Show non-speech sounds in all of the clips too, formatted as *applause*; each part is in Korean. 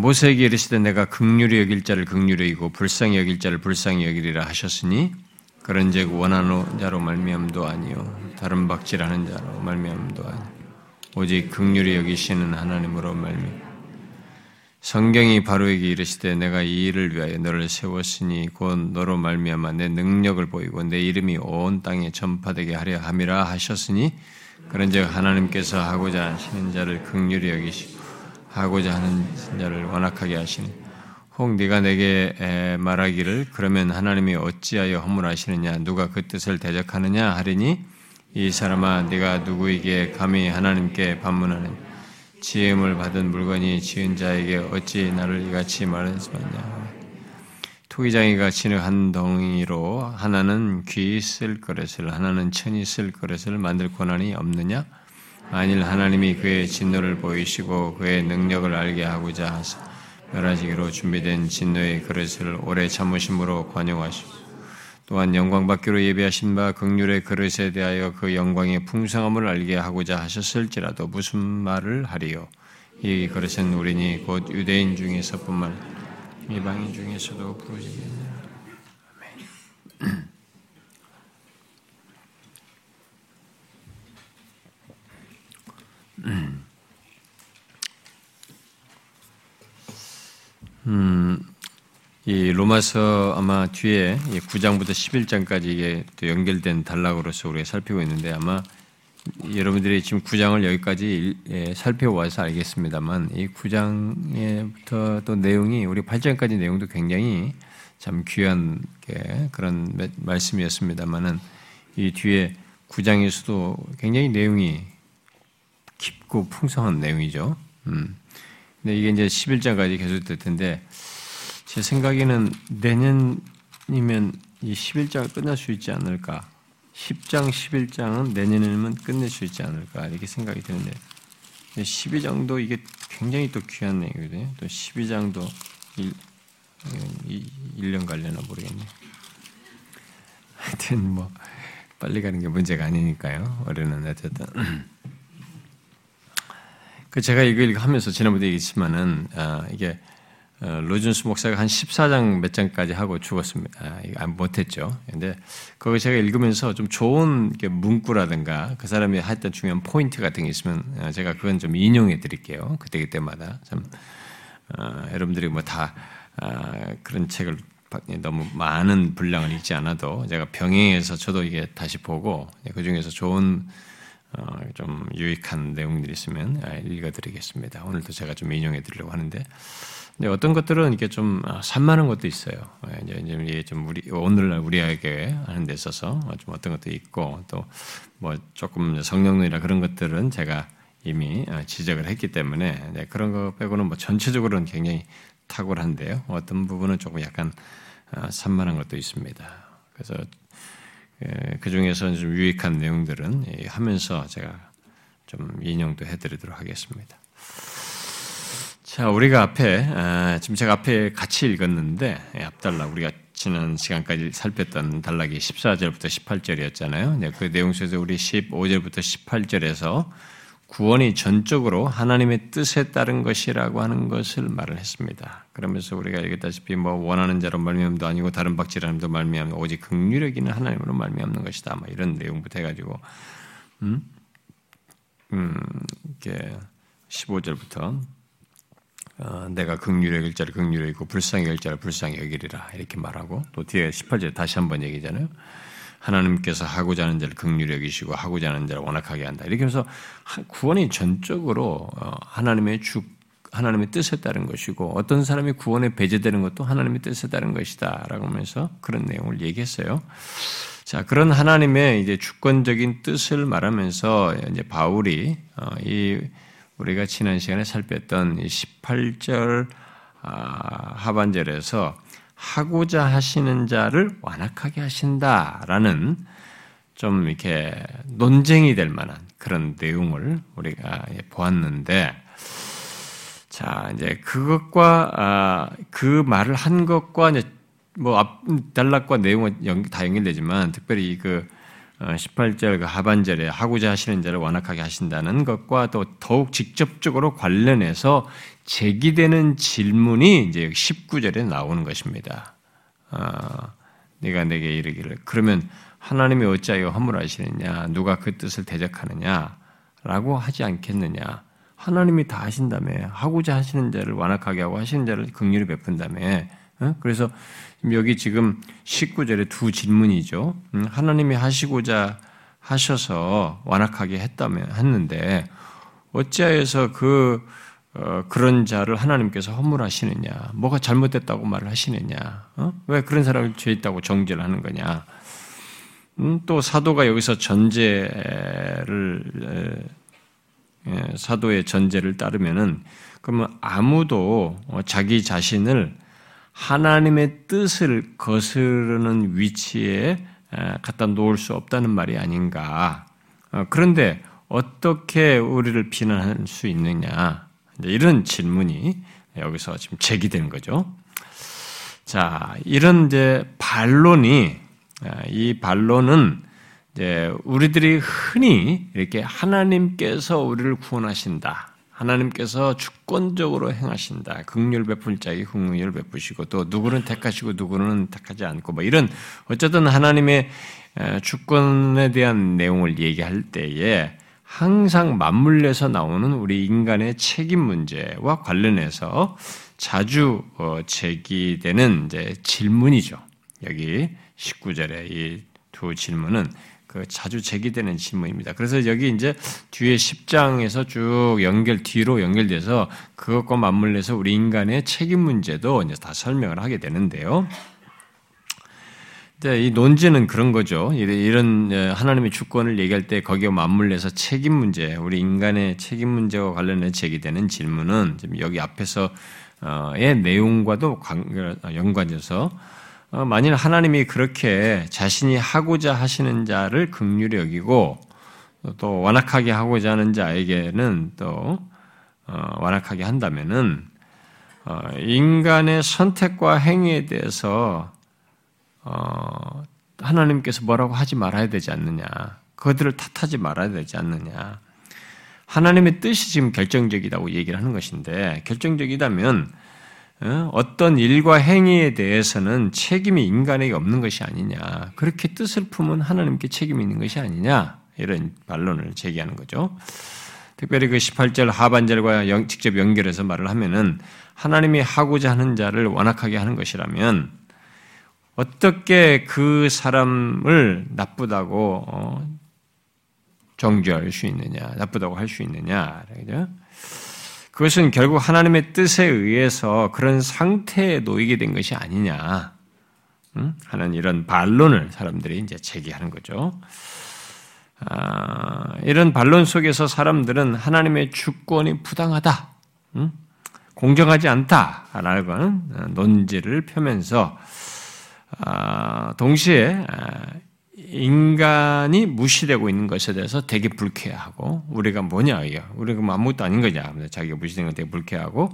모세에게 이르시되 내가 극률이 여길 자를 극률히 여기고 불쌍히 여길 자를 불쌍히 여기리라 하셨으니 그런즉 원하는 자로 말미암도 아니요 다른 박질하는 자로 말미암도 아니요. 오직 극률이 여기시는 하나님으로 말미. 성경이 바로에게 이르시되 내가 이 일을 위하여 너를 세웠으니 곧 너로 말미암아 내 능력을 보이고 내 이름이 온 땅에 전파되게 하려 함이라 하셨으니 그런즉 하나님께서 하고자 하시는 자를 극률히 여기시고 하고자 하는 자를 완악하게 하시니 혹 네가 내게 말하기를 그러면 하나님이 어찌하여 허물하시느냐 누가 그 뜻을 대적하느냐 하리니 이 사람아 네가 누구에게 감히 하나님께 반문하는 지음을 받은 물건이 지은 자에게 어찌 나를 이같이 말하느냐? 토기장이가 치는 한 덩이로 하나는 귀 쓸 그릇을 하나는 천이 쓸 그릇을 만들 권한이 없느냐 만일 하나님이 그의 진노를 보이시고 그의 능력을 알게 하고자 하사 멸하시기로 준비된 진노의 그릇을 오래 참으심으로 관용하시고 또한 영광 받기로 예비하신 바 극률의 그릇에 대하여 그 영광의 풍성함을 알게 하고자 하셨을지라도 무슨 말을 하리요 이 그릇은 우리니 곧 유대인 중에서뿐만 이방인 중에서도 부르짖느니라 아멘. 음, 이 로마서 아마 뒤에 9장부터 11장까지 이게 또 연결된 단락으로서 우리가 살피고 있는데 아마 여러분들이 지금 9장을 여기까지 예, 살펴와서 알겠습니다만 이 9장부터 또 내용이 우리 8장까지 내용도 굉장히 참 귀한 그런 말씀이었습니다만은 이 뒤에 9장에서도 굉장히 내용이 깊고 풍성한 내용이죠. 음. 근데 이게 이제 11장까지 계속될 텐데 제 생각에는 내년이면 이 11장 끝날 수 있지 않을까. 10장, 11장은 내년이면 끝낼 수 있지 않을까 이렇게 생각이 드는데 12장도 이게 굉장히 또 귀한 내용이거든요. 또 12장도 1, 1년 갈려나 모르겠네. 하여튼 뭐 빨리 가는 게 문제가 아니니까요. 올해는 어쨌든 그 제가 이걸 하면서 지난번에 얘기했지만은 아, 이게 어, 로준스 목사가 한 14장 몇 장까지 하고 죽었습니다. 아, 못했죠. 근데 그거 제가 읽으면서 좀 좋은 문구라든가 그 사람이 했던 중요한 포인트 같은 게 있으면 어, 제가 그건 좀 인용해 드릴게요. 그때 그때마다. 참, 어, 여러분들이 뭐다 아, 그런 책을 너무 많은 분량을 읽지 않아도 제가 병행해서 저도 이게 다시 보고 그 중에서 좋은 어, 좀 유익한 내용들이 있으면 아, 읽어드리겠습니다. 오늘도 제가 좀 인용해 드리려고 하는데, 근데 어떤 것들은 이게 좀 아, 산만한 것도 있어요. 예, 이제 이제 좀 우리 오늘날 우리에게 하는 데 있어서 좀 어떤 것도 있고 또 뭐 조금 성령론이나 그런 것들은 제가 이미 아, 지적을 했기 때문에 그런 거 빼고는 뭐 전체적으로는 굉장히 탁월한데요. 어떤 부분은 조금 약간 산만한 것도 있습니다. 그래서 예, 그 중에서 좀 유익한 내용들은 예, 하면서 제가 좀 인용도 해드리도록 하겠습니다. 자, 우리가 앞에, 아, 지금 제가 앞에 같이 읽었는데, 예, 앞달락, 우리가 지난 시간까지 살폈던 단락이 14절부터 18절이었잖아요. 그 내용 속에서 우리 15절부터 18절에서 구원이 전적으로 하나님의 뜻에 따른 것이라고 하는 것을 말을 했습니다. 그러면서 우리가 얘기했다시피 뭐 원하는 자로 말미암도 아니고 다른 박지라는도 말미암 오직 극률력 있는 하나님으로 말미암는 것이다. 뭐 이런 내용부터 해가지고 음, 음 이게 15절부터 어, 내가 극률의 일자를 극률의 있고 불쌍히 일자를 불쌍히 여기리라 이렇게 말하고 또 뒤에 18절 다시 한번 얘기잖아요. 하나님께서 하고자 하는 자를 극률히 여기시고 하고자 하는 자를 원악하게 한다. 이렇게 해서 구원이 전적으로 어, 하나님의 주 하나님의 뜻에 따른 것이고 어떤 사람이 구원에 배제되는 것도 하나님의 뜻에 따른 것이다라고 하면서 그런 내용을 얘기했어요. 자, 그런 하나님의 이제 주권적인 뜻을 말하면서 이제 바울이 어, 이 우리가 지난 시간에 살폈던 18절 아, 하반절에서 하고자 하시는 자를 완악하게 하신다라는 좀 이렇게 논쟁이 될 만한 그런 내용을 우리가 보았는데, 자, 이제 그것과, 아, 그 말을 한 것과 이제 뭐 앞, 단락과 내용은 다 연결되지만 특별히 그 18절 그 하반절에 하고자 하시는 자를 완악하게 하신다는 것과 또 더욱 직접적으로 관련해서 제기되는 질문이 이제 19절에 나오는 것입니다. 아, 네가 내게 이르기를 그러면 하나님이 어찌하여 허물하시느냐 누가 그 뜻을 대적하느냐라고 하지 않겠느냐 하나님이 다 하신다며 하고자 하시는 자를 완악하게 하고 하시는 자를 극률히 베푼다며 어? 그래서 여기 지금 19절에 두 질문이죠. 음, 하나님이 하시고자 하셔서 완악하게 했다면 했는데 어찌하여서 그 어, 그런 자를 하나님께서 허물하시느냐? 뭐가 잘못됐다고 말을 하시느냐? 어? 왜 그런 사람을 죄 있다고 정죄를 하는 거냐? 음, 또 사도가 여기서 전제를 예, 사도의 전제를 따르면은 그러면 아무도 자기 자신을 하나님의 뜻을 거스르는 위치에 갖다 놓을 수 없다는 말이 아닌가. 어, 그런데 어떻게 우리를 비난할 수 있느냐? 이런 질문이 여기서 지금 제기되는 거죠. 자, 이런 이제 반론이 이 반론은 이제 우리들이 흔히 이렇게 하나님께서 우리를 구원하신다. 하나님께서 주권적으로 행하신다. 극률 베풀 자에게 극률 베푸시고 또 누구는 택하시고 누구는 택하지 않고 뭐 이런 어쨌든 하나님의 주권에 대한 내용을 얘기할 때에 항상 맞물려서 나오는 우리 인간의 책임 문제와 관련해서 자주 어, 제기되는 질문이죠. 여기 19절에 이두 질문은 그 자주 제기되는 질문입니다. 그래서 여기 이제 뒤에 10장에서 쭉 연결 뒤로 연결돼서 그것과 맞물려서 우리 인간의 책임 문제도 이제 다 설명을 하게 되는데요. 이 논지는 그런 거죠. 이런 예, 하나님의 주권을 얘기할 때 거기에 맞물려서 책임 문제, 우리 인간의 책임 문제와 관련해 제기되는 질문은 여기 앞에서의 내용과도 연관돼서 어, 만일 하나님이 그렇게 자신이 하고자 하시는 자를 극률히 여기고 또 완악하게 하고자 하는 자에게는 또 어, 완악하게 한다면은 어, 인간의 선택과 행위에 대해서 하나님께서 뭐라고 하지 말아야 되지 않느냐, 그들을 탓하지 말아야 되지 않느냐. 하나님의 뜻이 지금 결정적이라고 얘기를 하는 것인데 결정적이다면 어? 어떤 일과 행위에 대해서는 책임이 인간에게 없는 것이 아니냐. 그렇게 뜻을 품은 하나님께 책임이 있는 것이 아니냐. 이런 반론을 제기하는 거죠. 특별히 그 18절 하반절과 직접 연결해서 말을 하면은 하나님이 하고자 하는 자를 완악하게 하는 것이라면 어떻게 그 사람을 나쁘다고 어, 정죄할 수 있느냐, 나쁘다고 할 수 있느냐. 그죠? 그것은 결국 하나님의 뜻에 의해서 그런 상태에 놓이게 된 것이 아니냐. 하는 이런 반론을 사람들이 이제 제기하는 거죠. 아, 이런 반론 속에서 사람들은 하나님의 주권이 부당하다, 공정하지 않다라는 논지를 펴면서 아, 동시에 아, 인간이 무시되고 있는 것에 대해서 되게 불쾌하고 우리가 뭐냐 이게 우리가 뭐 아무것도 아닌 거냐 자기가 무시된 건 되게 불쾌하고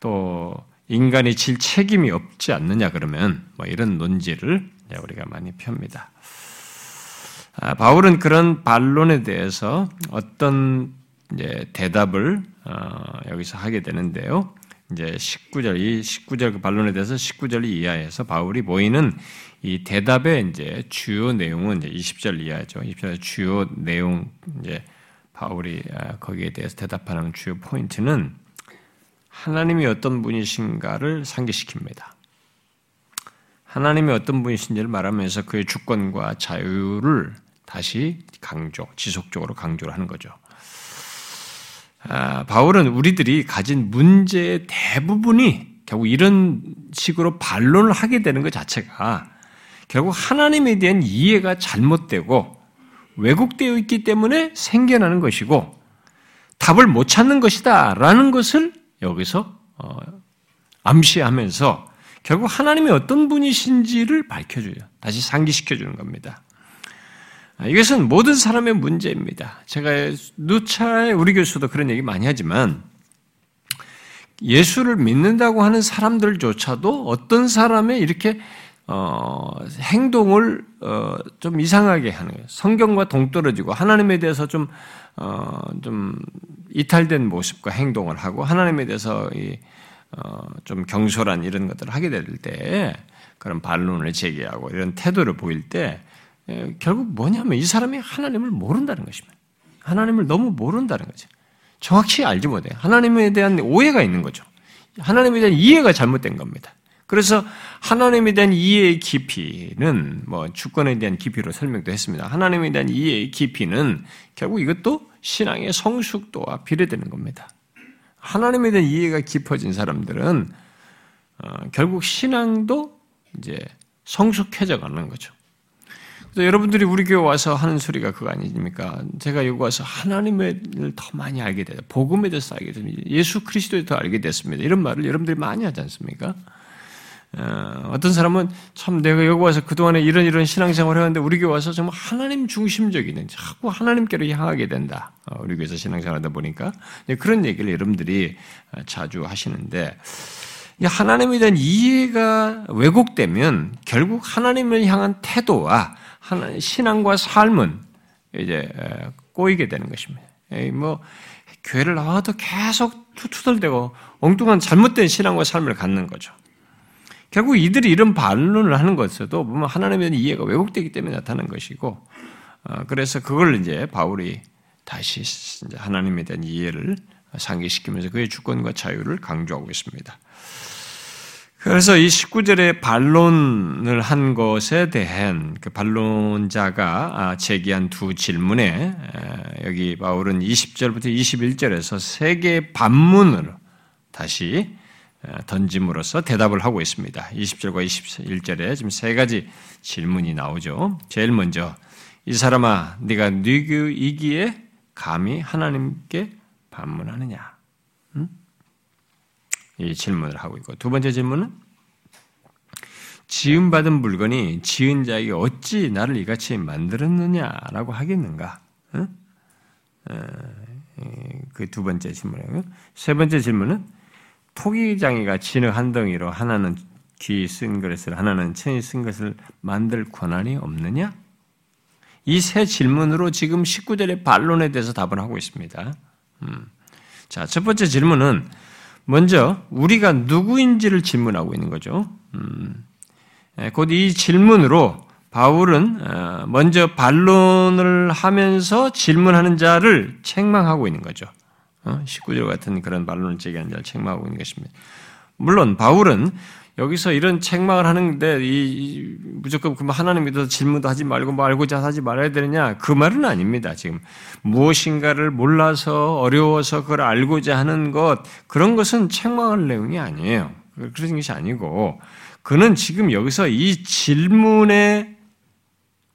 또 인간이 질 책임이 없지 않느냐 그러면 뭐 이런 논지를 우리가 많이 펴니다. 아, 바울은 그런 반론에 대해서 어떤 대답을 어, 여기서 하게 되는데요. 이제 19절, 이 19절 그 반론에 대해서 19절 이하에서 바울이 보이는 이 대답의 이제 주요 내용은 이제 20절 이하죠. 20절 주요 내용 이제 바울이 아, 거기에 대해서 대답하는 주요 포인트는 하나님이 어떤 분이신가를 상기시킵니다. 하나님이 어떤 분이신지를 말하면서 그의 주권과 자유를 다시 강조, 지속적으로 강조를 하는 거죠. 아, 바울은 우리들이 가진 문제의 대부분이 결국 이런 식으로 반론을 하게 되는 것 자체가 결국 하나님에 대한 이해가 잘못되고 왜곡되어 있기 때문에 생겨나는 것이고 답을 못 찾는 것이다라는 것을 여기서 어, 암시하면서 결국 하나님이 어떤 분이신지를 밝혀줘요. 다시 상기시켜주는 겁니다. 아, 이것은 모든 사람의 문제입니다. 제가 누차에 우리 교수도 그런 얘기 많이 하지만 예수를 믿는다고 하는 사람들조차도 어떤 사람의 이렇게 어, 행동을 어, 좀 이상하게 하는 거예요. 성경과 동떨어지고 하나님에 대해서 좀, 어, 좀 이탈된 모습과 행동을 하고 하나님에 대해서 이, 어, 좀 경솔한 이런 것들을 하게 될 때 그런 반론을 제기하고 이런 태도를 보일 때 에, 결국 뭐냐면 이 사람이 하나님을 모른다는 것입니다. 하나님을 너무 모른다는 거죠. 정확히 알지 못해요. 하나님에 대한 오해가 있는 거죠. 하나님에 대한 이해가 잘못된 겁니다. 그래서 하나님에 대한 이해의 깊이는 뭐 주권에 대한 깊이로 설명도 했습니다. 하나님에 대한 이해의 깊이는 결국 이것도 신앙의 성숙도와 비례되는 겁니다. 하나님에 대한 이해가 깊어진 사람들은 어, 결국 신앙도 이제 성숙해져 가는 거죠. 그래서 여러분들이 우리 교회 와서 하는 소리가 그거 아닙니까? 제가 여기 와서 하나님을 더 많이 알게 되다. 복음에 대해서 알게 됩니다. 예수 그리스도에 더 알게 됐습니다. 이런 말을 여러분들이 많이 하지 않습니까? 어, 어떤 사람은 참 내가 여기 와서 그동안에 이런 이런 신앙생활을 했는데 우리 교회 와서 정말 하나님 중심적인 자꾸 하나님께로 향하게 된다. 어, 우리 교회에서 신앙생활하다 보니까 그런 얘기를 여러분들이 자주 하시는데 하나님에 대한 이해가 왜곡되면 결국 하나님을 향한 태도와 신앙과 삶은 이제 꼬이게 되는 것입니다. 뭐 교회를 나와도 계속 투투덜대고 엉뚱한 잘못된 신앙과 삶을 갖는 거죠. 결국 이들이 이런 반론을 하는 것에도 보면 하나님에 대한 이해가 왜곡되기 때문에 나타나는 것이고, 어, 그래서 그걸 이제 바울이 다시 하나님에 대한 이해를 상기시키면서 그의 주권과 자유를 강조하고 있습니다. 그래서 이 19절에 반론을 한 것에 대한 그 반론자가 아, 제기한 두 질문에 여기 바울은 20절부터 21절에서 세 개의 반문으로 다시 던짐으로써 대답을 하고 있습니다. 20절과 21절에 지금 세 가지 질문이 나오죠. 제일 먼저 이 사람아 네가 누구이기에 감히 하나님께 반문하느냐? 응? 이 질문을 하고 있고 두 번째 질문은 지음받은 물건이 지은 자에게 어찌 나를 이같이 만들었느냐라고 하겠는가? 응? 그두 번째 질문이고요. 세 번째 질문은 토기장이가 진흙 한 덩이로 하나는 귀 쓴 것을 하나는 천이 쓴 것을 만들 권한이 없느냐? 이 세 질문으로 지금 19절의 반론에 대해서 답을 하고 있습니다. 음. 자, 첫 번째 질문은 먼저 우리가 누구인지를 질문하고 있는 거죠. 음. 예, 곧이 질문으로 바울은 어, 먼저 반론을 하면서 질문하는 자를 책망하고 있는 거죠. 19절 어? 같은 그런 반론을 제기하는 자를 책망하고 있는 것입니다. 물론 바울은 여기서 이런 책망을 하는데 이, 무조건 그 하나님 믿어서 질문도 하지 말고 뭐 알고자 하지 말아야 되느냐 그 말은 아닙니다. 지금 무엇인가를 몰라서 어려워서 그걸 알고자 하는 것 그런 것은 책망할 내용이 아니에요. 그런 것이 아니고 그는 지금 여기서 이 질문의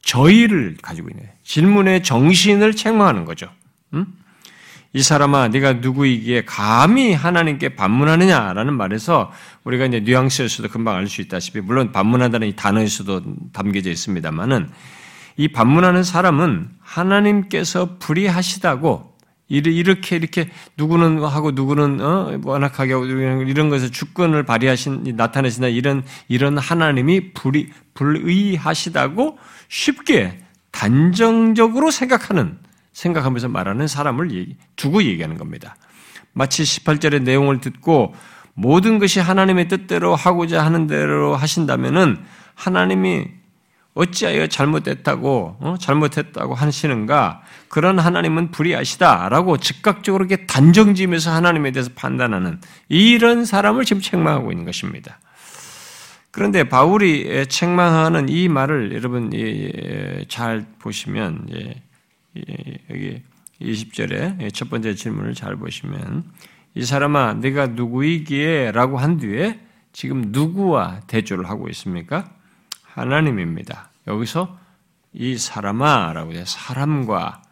저희를 가지고 있는 질문의 정신을 책망하는 거죠. 음? 이 사람아 네가 누구이기에 감히 하나님께 반문하느냐라는 말에서 우리가 이제 뉘앙스에서도 금방 알 수 있다시피 물론 반문한다는 이 단어에서도 담겨져 있습니다만은 이 반문하는 사람은 하나님께서 불의하시다고 이렇게 이렇게 누구는 하고 누구는 어 완악하게 하고 이런 것을 주권을 발휘하신 나타내신다 이런 이런 하나님이 불의 불의하시다고 쉽게 단정적으로 생각하는 생각하면서 말하는 사람을 두고 얘기하는 겁니다. 마치 18절의 내용을 듣고 모든 것이 하나님의 뜻대로 하고자 하는 대로 하신다면은 하나님이 어찌하여 잘못됐다고 어? 잘못했다고 하시는가? 그런 하나님은 불의하시다라고 즉각적으로 이렇게 단정지면서 하나님에 대해서 판단하는 이런 사람을 지금 책망하고 있는 것입니다. 그런데 바울이 책망하는 이 말을 여러분 잘 보시면 여기 20절에 첫 번째 질문을 잘 보시면 이 사람아 내가 누구이기에 라고 한 뒤에 지금 누구와 대조를 하고 있습니까? 하나님입니다. 여기서 이 사람아 라고 해서 사람과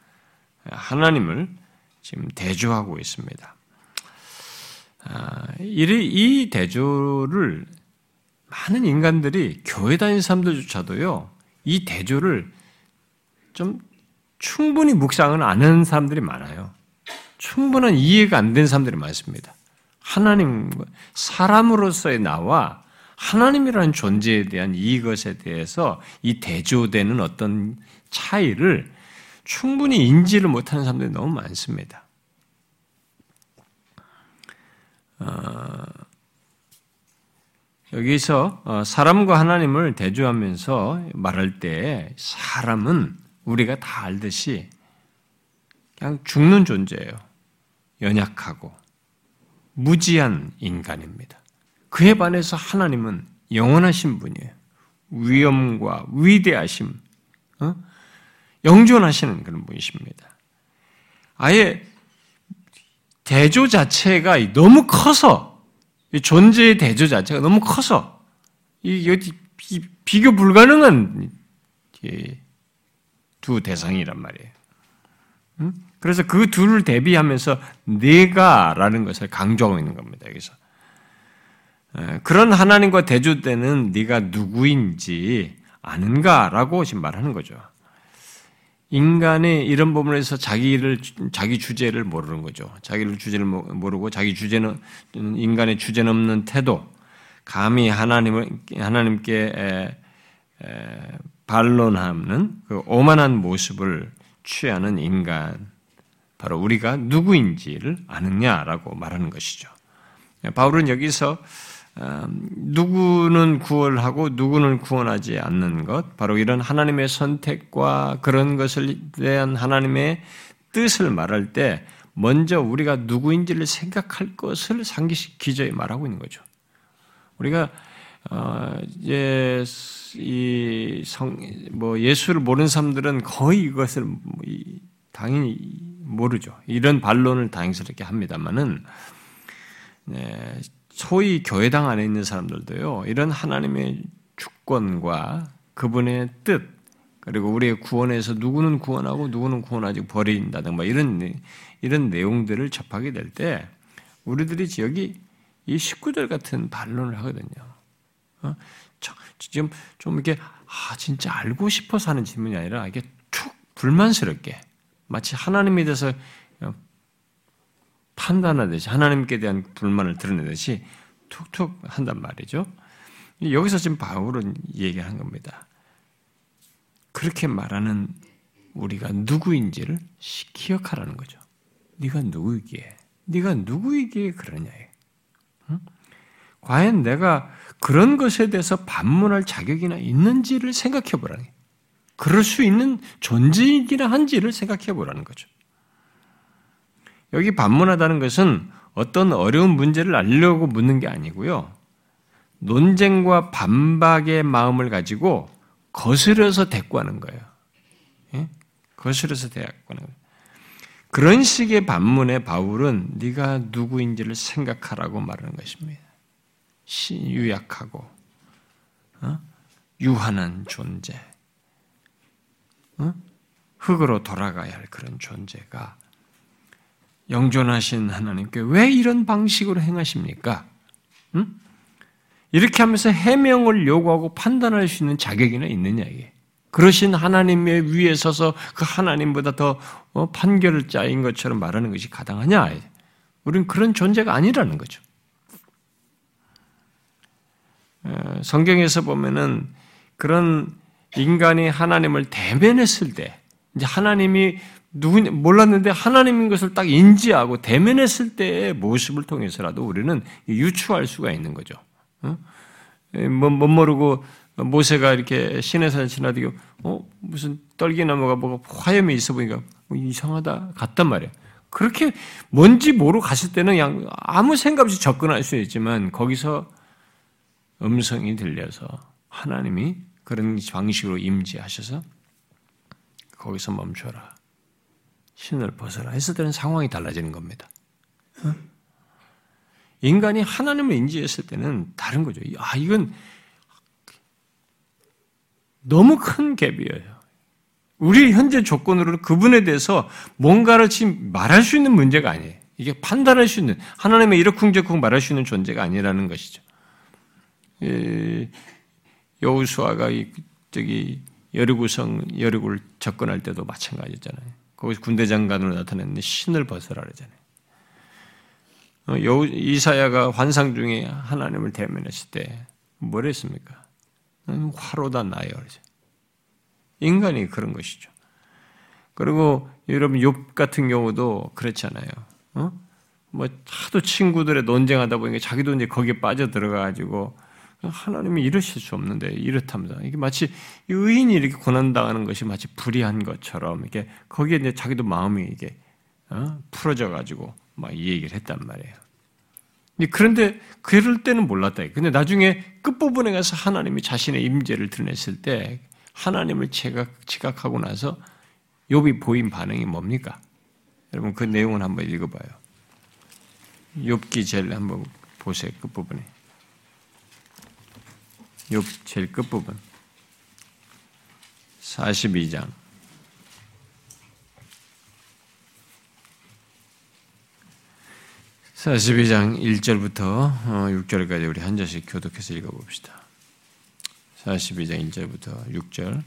하나님을 지금 대조하고 있습니다. 아, 이 대조를 많은 인간들이 교회 다니는 사람들조차도요, 이 대조를 좀 충분히 묵상을 안 하는 사람들이 많아요. 충분한 이해가 안 된 사람들이 많습니다. 하나님, 사람으로서의 나와 하나님이라는 존재에 대한 이것에 대해서 이 대조되는 어떤 차이를 충분히 인지를 못하는 사람들이 너무 많습니다. 어, 여기서 어, 사람과 하나님을 대조하면서 말할 때 사람은 우리가 다 알듯이 그냥 죽는 존재예요. 연약하고 무지한 인간입니다. 그에 반해서 하나님은 영원하신 분이에요. 위엄과 위대하심, 어? 영존하시는 그런 분이십니다. 아예 대조 자체가 너무 커서 존재의 대조 자체가 너무 커서 이 비교 불가능한 두 대상이란 말이에요. 그래서 그 둘을 대비하면서 내가라는 것을 강조하고 있는 겁니다. 여기서 그런 하나님과 대조되는 네가 누구인지 아는가라고 지금 말하는 거죠. 인간의 이런 부분에서 자기를 자기 주제를 모르는 거죠. 자기를 주제를 모르고 자기 주제는 인간의 주제 넘는 태도, 감히 하나님을 하나님께 에, 에, 반론하는 그 오만한 모습을 취하는 인간, 바로 우리가 누구인지를 아느냐라고 말하는 것이죠. 바울은 여기서 음, 누구는 구원하고 누구는 구원하지 않는 것, 바로 이런 하나님의 선택과 그런 것을 대한 하나님의 뜻을 말할 때 먼저 우리가 누구인지를 생각할 것을 상기시 기저에 말하고 있는 거죠. 우리가 어 이제 이성 뭐 예수를 모르는 사람들은 거의 이것을 뭐 당연히 모르죠. 이런 반론을 다행스럽게 합니다만은 네, 소위 교회당 안에 있는 사람들도요, 이런 하나님의 주권과 그분의 뜻, 그리고 우리의 구원에서 누구는 구원하고 누구는 구원하지 버린다든가 이런, 이런 내용들을 접하게 될 때, 우리들이 여기 이 19절 같은 반론을 하거든요. 어? 지금 좀 이렇게, 아, 진짜 알고 싶어서 하는 질문이 아니라, 이게 툭 불만스럽게, 마치 하나님에 대해서 판단하듯이 하나님께 대한 불만을 드러내듯이 툭툭 한단 말이죠. 여기서 지금 바울은 얘기한 겁니다. 그렇게 말하는 우리가 누구인지를 기억하라는 거죠. 네가 누구이기에, 네가 누구이기에 그러냐에. 응? 과연 내가 그런 것에 대해서 반문할 자격이나 있는지를 생각해 보라는 그럴 수 있는 존재이기나 한지를 생각해 보라는 거죠. 여기 반문하다는 것은 어떤 어려운 문제를 알려고 묻는 게 아니고요. 논쟁과 반박의 마음을 가지고 거스려서 대꾸하는 거예요. 예? 거스려서 대꾸하는 거예요. 그런 식의 반문에 바울은 네가 누구인지를 생각하라고 말하는 것입니다. 유약하고 어? 유한한 존재, 어? 흙으로 돌아가야 할 그런 존재가 영존하신 하나님께 왜 이런 방식으로 행하십니까? 응? 이렇게 하면서 해명을 요구하고 판단할 수 있는 자격이나 있느냐 이게. 그러신 하나님의 위에 서서 그 하나님보다 더 어, 판결을 짜인 것처럼 말하는 것이 가당하냐? 우리는 그런 존재가 아니라는 거죠. 성경에서 보면은 그런 인간이 하나님을 대면했을 때, 이제 하나님이 누구 몰랐는데 하나님인 것을 딱 인지하고 대면했을 때의 모습을 통해서라도 우리는 유추할 수가 있는 거죠. 어? 뭐, 못 모르고 모세가 이렇게 시내산 지나다고 어 무슨 떨기 나무가 뭐가 화염이 있어 보니까 뭐 이상하다 같단 말이야. 그렇게 뭔지 모르고 갔을 때는 그냥 아무 생각 없이 접근할 수 있지만 거기서 음성이 들려서 하나님이 그런 방식으로 임재하셔서 거기서 멈춰라. 신을 벗어라 했을 때는 상황이 달라지는 겁니다. 어? 인간이 하나님을 인지했을 때는 다른 거죠. 아, 이건 너무 큰 갭이에요. 우리 현재 조건으로 그분에 대해서 뭔가를 지금 말할 수 있는 문제가 아니에요. 이게 판단할 수 있는, 하나님의 이러쿵저쿵 말할 수 있는 존재가 아니라는 것이죠. 여우수아가 저기 여리고성, 여리고를 접근할 때도 마찬가지잖아요. 거기서 군대 장관으로 나타났는데 신을 벗어라 그러잖아요. 어, 이사야가 환상 중에 하나님을 대면했을 때 뭐랬습니까? 화로다 나요. 인간이 그런 것이죠. 그리고 여러분 욥 같은 경우도 그렇잖아요. 어? 뭐 하도 친구들의 논쟁하다 보니까 자기도 이제 거기에 빠져 들어가 가지고 하나님이 이러실 수 없는데 이렇답니다. 이게 마치 의인이 이렇게 고난 당하는 것이 마치 불의한 것처럼 이게 거기에 이제 자기도 마음이 이게 어? 풀어져 가지고 막 이 얘기를 했단 말이에요. 그런데 그럴 때는 몰랐다. 근데 나중에 끝부분에 가서 하나님이 자신의 임재를 드러냈을 때 하나님을 지각, 지각하고 나서 욥이 보인 반응이 뭡니까? 여러분 그 내용을 한번 읽어봐요. 욥기 제일 한번 보세요. 끝부분에. 욥 제일 끝부분. 42장. 42장 1절부터 6절까지 우리 한 절씩 교독해서 읽어봅시다. 42장 1절부터 6절.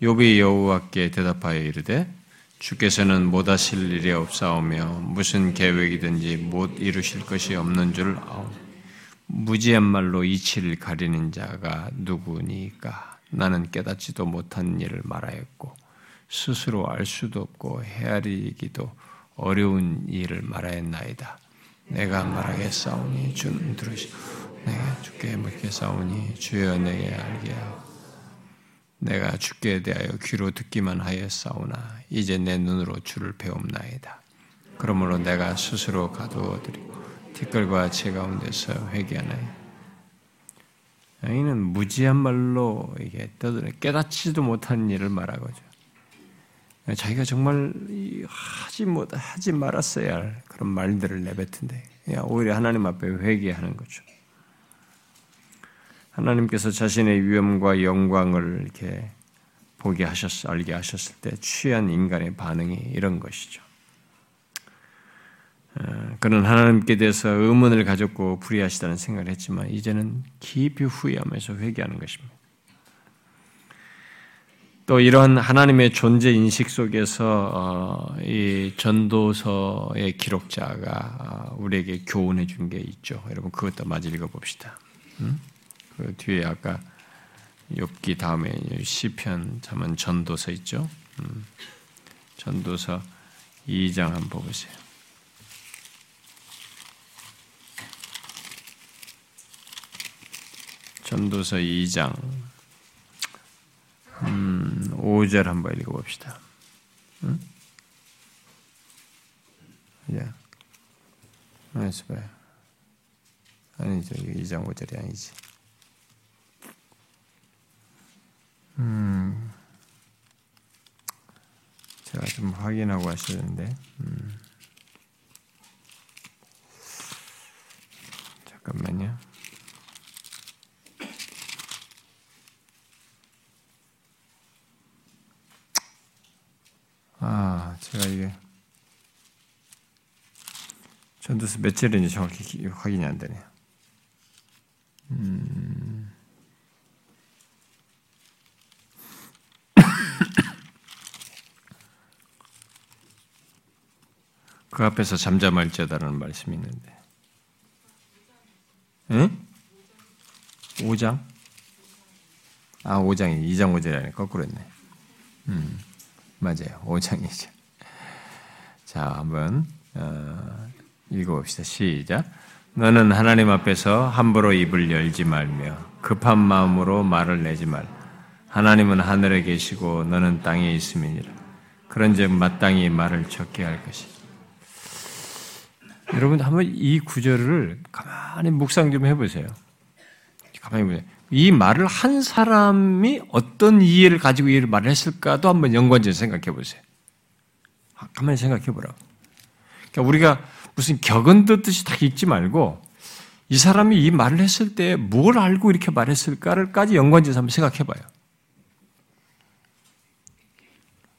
욥이 여호와께 대답하여 이르되 주께서는 못하실 일이 없사오며 무슨 계획이든지 못 이루실 것이 없는 줄 아오. 무지한 말로 이치를 가리는 자가 누구니까 나는 깨닫지도 못한 일을 말하였고 스스로 알 수도 없고 헤아리기도 어려운 일을 말하였나이다. 내가 말하겠사오니 주는 들으시고 내가 주께 묻겠사오니 주여 내게 알게 하고 내가 주께 대하여 귀로 듣기만 하였사오나 이제 내 눈으로 주를 배움나이다. 그러므로 내가 스스로 가두어드리고 티끌과 제 가운데서 회개하나이다. 이는 무지한 말로 이게 떠드는 깨닫지도 못한 일을 말하고죠. 자기가 정말 하지 못 하지 말았어야 할 그런 말들을 내뱉은데 오히려 하나님 앞에 회개하는 거죠. 하나님께서 자신의 위엄과 영광을 이렇게 보게 하셨, 알게 하셨을 때 취한 인간의 반응이 이런 것이죠. 어, 그는 하나님께 대해서 의문을 가졌고 불의하시다는 생각을 했지만 이제는 깊이 후회하면서 회개하는 것입니다. 또 이러한 하나님의 존재 인식 속에서 어, 이 전도서의 기록자가 우리에게 교훈해 준 게 있죠. 여러분 그것도 마저 읽어봅시다. 그 뒤에 아까 욥기 다음에 시편 잠은 전도서 있죠. 전도서 2장 한번 보세요. 전도서 2장 음, 5절 한번 읽어봅시다. 응? 야, 말씀 봐요. 아니죠. 2장 5절이 아니지. 음, 제가 좀 확인하고 하시는데, 음. 잠깐만요. 아, 제가 이게 몇 절인지 정확히 확인이 안 되네요. 음. *coughs* 그 앞에서 잠잠할자다라는 말씀이 있는데. 응? 5장? 아, 5장이 2장 5절이 아니라 거꾸로 했네. 음. 맞아요. 5장이죠. 자, 한번 어, 읽어봅시다. 시작. 너는 하나님 앞에서 함부로 입을 열지 말며 급한 마음으로 말을 내지 말. 하나님은 하늘에 계시고 너는 땅에 있음이니라. 그런즉 마땅히 말을 적게 할 것이. 여러분 한번 이 구절을 가만히 묵상 좀 해보세요. 가만히 보세요. 이 말을 한 사람이 어떤 이해를 가지고 이 말을 했을까도 한번 연관지어 생각해 보세요. 아, 가만히 생각해 보라고. 그러니까 우리가 무슨 격언 듣듯이 딱 읽지 말고 이 사람이 이 말을 했을 때 뭘 알고 이렇게 말했을까를까지 연관지어서 한번 생각해 봐요.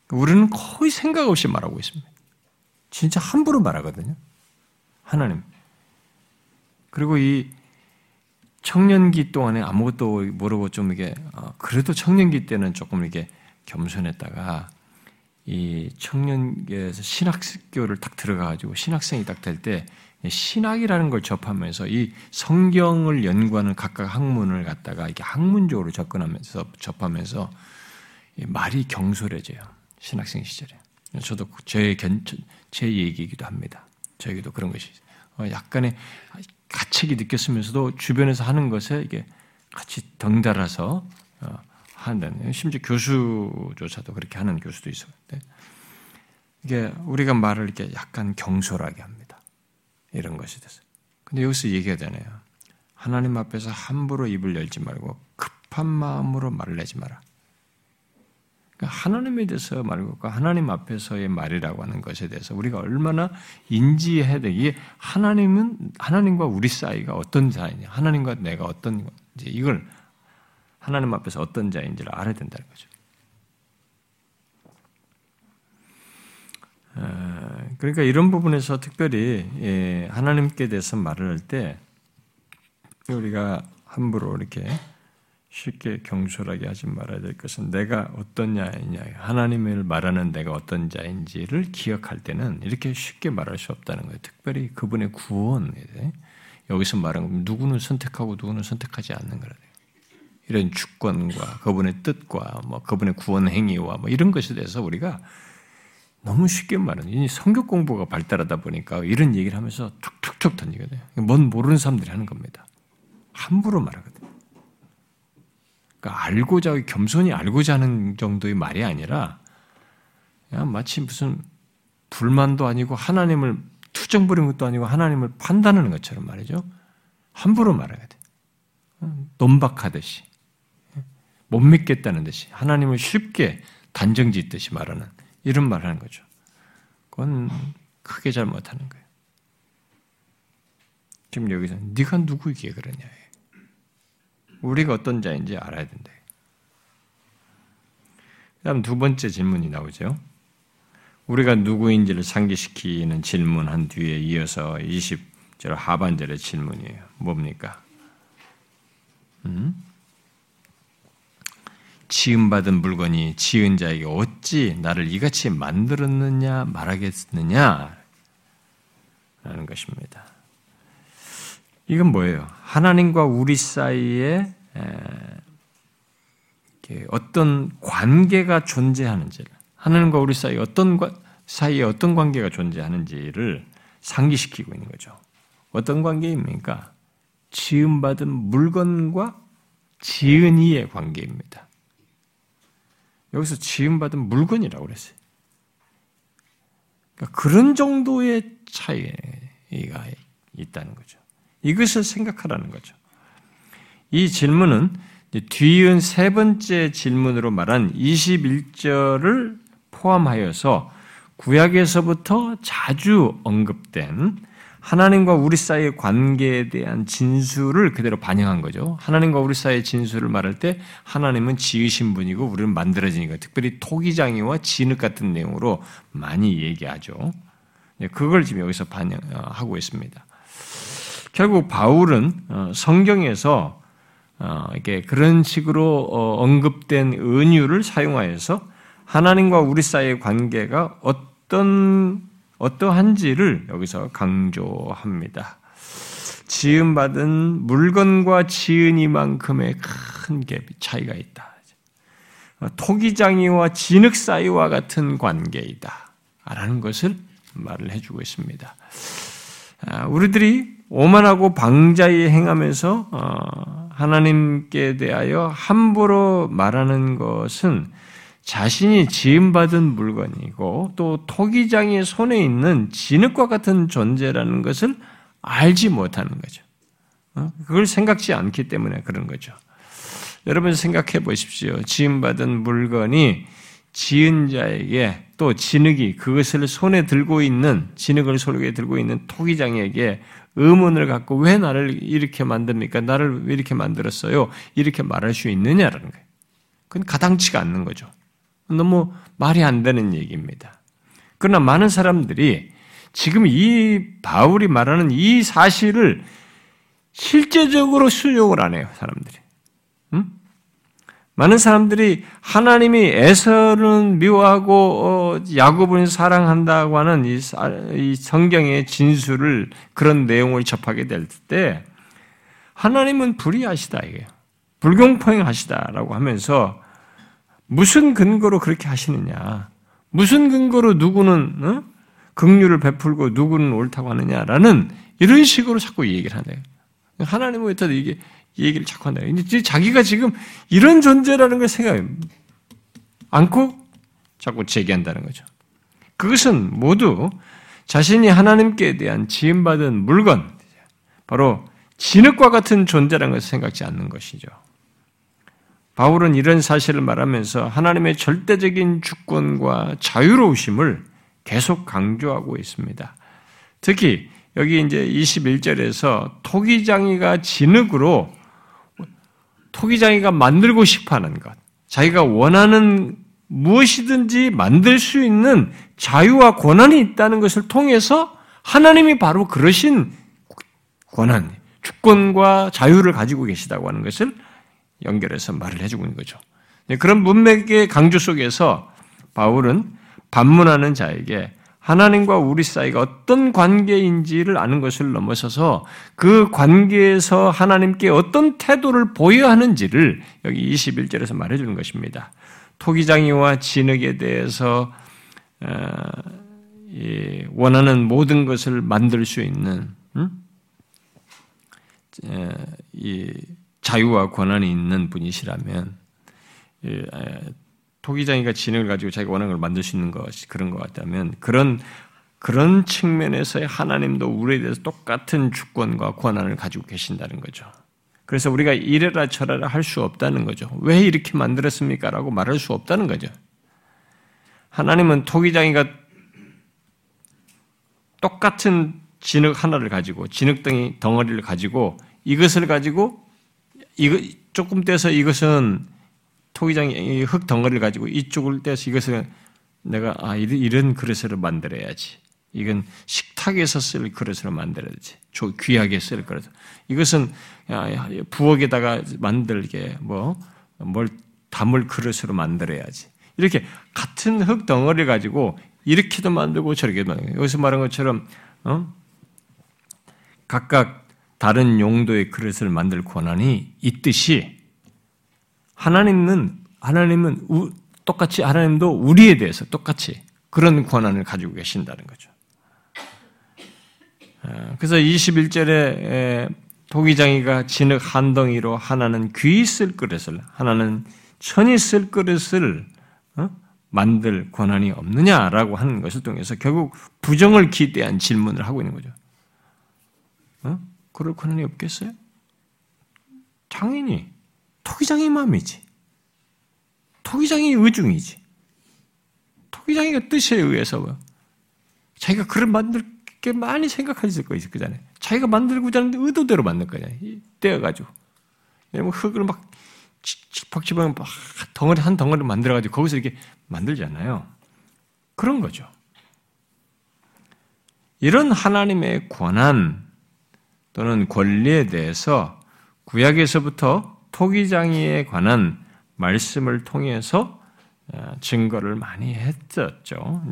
우리는 거의 생각 없이 말하고 있습니다. 진짜 함부로 말하거든요. 하나님. 그리고 이 청년기 동안에 아무것도 모르고 좀 이게 어, 그래도 청년기 때는 조금 이게 겸손했다가 이 청년기에서 신학교를 딱 들어가가지고 신학생이 딱 될 때 신학이라는 걸 접하면서 이 성경을 연구하는 각각 학문을 갖다가 이렇게 학문적으로 접근하면서 접하면서 말이 경솔해져요. 신학생 시절에. 저도 제, 제 얘기이기도 합니다. 저에게도 그런 것이 어, 약간의 가책이 느꼈으면서도 주변에서 하는 것에 이게 같이 덩달아서 어, 한다는 심지어 교수조차도 그렇게 하는 교수도 있었는데 이게 우리가 말을 이렇게 약간 경솔하게 합니다. 이런 것이 돼서. 근데 여기서 얘기하잖아요. 하나님 앞에서 함부로 입을 열지 말고 급한 마음으로 말을 내지 마라. 그러니까 하나님에 대해서 말고 하나님 앞에서의 말이라고 하는 것에 대해서 우리가 얼마나 인지해야 되기 하나님은 하나님과 우리 사이가 어떤 사이냐, 하나님과 내가 어떤 건지 이걸 하나님 앞에서 어떤 자인지를 알아야 된다는 거죠. 어, 그러니까 이런 부분에서 특별히 예, 하나님께 대해서 말을 할 때 우리가 함부로 이렇게 쉽게 경솔하게 하지 말아야 될 것은 내가 어떤 자이냐, 하나님을 말하는 내가 어떤 자인지를 기억할 때는 이렇게 쉽게 말할 수 없다는 거예요. 특별히 그분의 구원 여기서 말하는 건 누구는 선택하고 누구는 선택하지 않는 거라. 이런 주권과 그분의 뜻과 뭐 그분의 구원 행위와 뭐 이런 것에 대해서 우리가 너무 쉽게 말하는 이 성격 공부가 발달하다 보니까 이런 얘기를 하면서 툭툭툭 던지거든요. 뭔 모르는 사람들이 하는 겁니다. 함부로 말하거든요. 그러니까 알고자 겸손히 알고자 하는 정도의 말이 아니라 그냥 마치 무슨 불만도 아니고 하나님을 투정 부린 것도 아니고 하나님을 판단하는 것처럼 말이죠. 함부로 말하거든. 논박하듯이 못 믿겠다는 듯이 하나님을 쉽게 단정 짓듯이 말하는 이런 말을 하는 거죠. 그건 크게 잘못하는 거예요. 지금 여기서 네가 누구에게 그러냐. 우리가 어떤 자인지 알아야 된다. 그 다음 두 번째 질문이 나오죠. 우리가 누구인지를 상기시키는 질문한 뒤에 이어서 20절 하반절의 질문이에요. 뭡니까? 음? 지음받은 물건이 지은 자에게 어찌 나를 이같이 만들었느냐 말하겠느냐 라는 것입니다. 이건 뭐예요? 하나님과 우리 사이에 어떤 관계가 존재하는지, 하나님과 우리 사이에 어떤 사이에 어떤 관계가 존재하는지를 상기시키고 있는 거죠. 어떤 관계입니까? 지음받은 물건과 지은 이의 관계입니다. 여기서 지음받은 물건이라고 그랬어요. 그러니까 그런 정도의 차이가 있다는 거죠. 이것을 생각하라는 거죠. 이 질문은 뒤은 세 번째 질문으로 말한 21절을 포함하여서 구약에서부터 자주 언급된 하나님과 우리 사이의 관계에 대한 진술을 그대로 반영한 거죠. 하나님과 우리 사이의 진술을 말할 때 하나님은 지으신 분이고 우리는 만들어지니까 특별히 토기장이와 진흙 같은 내용으로 많이 얘기하죠. 네, 그걸 지금 여기서 반영하고 있습니다. 결국 바울은 어, 성경에서 어, 이렇게 그런 식으로 어, 언급된 은유를 사용하여서 하나님과 우리 사이의 관계가 어떤 어떠한지를 여기서 강조합니다. 지음받은 물건과 지은이만큼의 큰 갭, 차이가 있다. 토기장이와 진흙 사이와 같은 관계이다. 라는 것을 말을 해주고 있습니다. 아, 우리들이 오만하고 방자히 행하면서 어, 하나님께 대하여 함부로 말하는 것은 자신이 지음받은 물건이고 또 토기장의 손에 있는 진흙과 같은 존재라는 것을 알지 못하는 거죠. 어? 그걸 생각지 않기 때문에 그런 거죠. 여러분 생각해 보십시오. 지음받은 물건이 지은 자에게 또 진흙이 그것을 손에 들고 있는 진흙을 손에 들고 있는 토기장에게 의문을 갖고 왜 나를 이렇게 만듭니까? 나를 왜 이렇게 만들었어요? 이렇게 말할 수 있느냐라는 거예요. 그건 가당치가 않는 거죠. 너무 말이 안 되는 얘기입니다. 그러나 많은 사람들이 지금 이 바울이 말하는 이 사실을 실제적으로 수용을 안 해요, 사람들이. 음? 많은 사람들이 하나님이 에서는 미워하고 어, 야곱은 사랑한다고 하는 이, 이 성경의 진술을 그런 내용을 접하게 될 때 하나님은 불의하시다 이게요. 불공평하시다라고 하면서 무슨 근거로 그렇게 하시느냐? 무슨 근거로 누구는 어? 긍휼을 베풀고 누구는 옳다고 하느냐라는 이런 식으로 자꾸 얘기를 하네요. 하나님은 왜 이게 얘기를 자꾸 한다. 이제 자기가 지금 이런 존재라는 걸 생각 않고 자꾸 제기한다는 거죠. 그것은 모두 자신이 하나님께 대한 지음받은 물건, 바로 진흙과 같은 존재라는 것을 생각지 않는 것이죠. 바울은 이런 사실을 말하면서 하나님의 절대적인 주권과 자유로우심을 계속 강조하고 있습니다. 특히 여기 이제 21절에서 토기장이가 진흙으로 토기장이가 만들고 싶어 하는 것, 자기가 원하는 무엇이든지 만들 수 있는 자유와 권한이 있다는 것을 통해서 하나님이 바로 그러신 권한, 주권과 자유를 가지고 계시다고 하는 것을 연결해서 말을 해주고 있는 거죠. 네, 그런 문맥의 강조 속에서 바울은 반문하는 자에게 하나님과 우리 사이가 어떤 관계인지를 아는 것을 넘어서서 그 관계에서 하나님께 어떤 태도를 보여야 하는지를 여기 21절에서 말해주는 것입니다. 토기장이와 진흙에 대해서 어, 원하는 모든 것을 만들 수 있는 이 자유와 권한이 있는 분이시라면 토기장이가 진흙을 가지고 자기가 원하는 걸 만들 수 있는 것이 그런 것 같다면 그런 그런 측면에서의 하나님도 우리에 대해서 똑같은 주권과 권한을 가지고 계신다는 거죠. 그래서 우리가 이래라 저래라 할 수 없다는 거죠. 왜 이렇게 만들었습니까? 라고 말할 수 없다는 거죠. 하나님은 토기장이가 똑같은 진흙 하나를 가지고 진흙덩이 덩어리를 가지고 이것을 가지고 이거 조금 떼서 이것은 토기장이 흙 덩어리를 가지고 이쪽을 떼서 이것을 내가 아 이런 그릇으로 만들어야지. 이건 식탁에서 쓸 그릇으로 만들어야지. 귀하게 쓸 그릇. 이것은 부엌에다가 만들게 뭐 뭘 담을 그릇으로 만들어야지. 이렇게 같은 흙 덩어리 가지고 이렇게도 만들고 저렇게도 만들고 여기서 말한 것처럼 어? 각각 다른 용도의 그릇을 만들 권한이 있듯이 하나님은 하나님은 우, 똑같이 하나님도 우리에 대해서 똑같이 그런 권한을 가지고 계신다는 거죠. 어, 그래서 21절에 도기장이가 진흙 한 덩이로 하나는 귀 있을 그릇을 하나는 천이 쓸 그릇을 어? 만들 권한이 없느냐라고 하는 것을 통해서 결국 부정을 기대한 질문을 하고 있는 거죠. 어? 그럴 권한이 없겠어요? 당연히 토기장의 마음이지. 토기장의 의중이지. 토기장의 뜻에 의해서 자기가 글을 만들 게 많이 생각하실 거 있을 거잖아요. 자기가 만들고자 하는데 의도대로 만들 거잖아요. 떼어가지고. 왜냐면 흙을 막팍 집어면 막 덩어리 한 덩어리 만들어가지고 거기서 이렇게 만들잖아요. 그런 거죠. 이런 하나님의 권한 또는 권리에 대해서 구약에서부터 토기장이에 관한 말씀을 통해서 어, 증거를 많이 했었죠.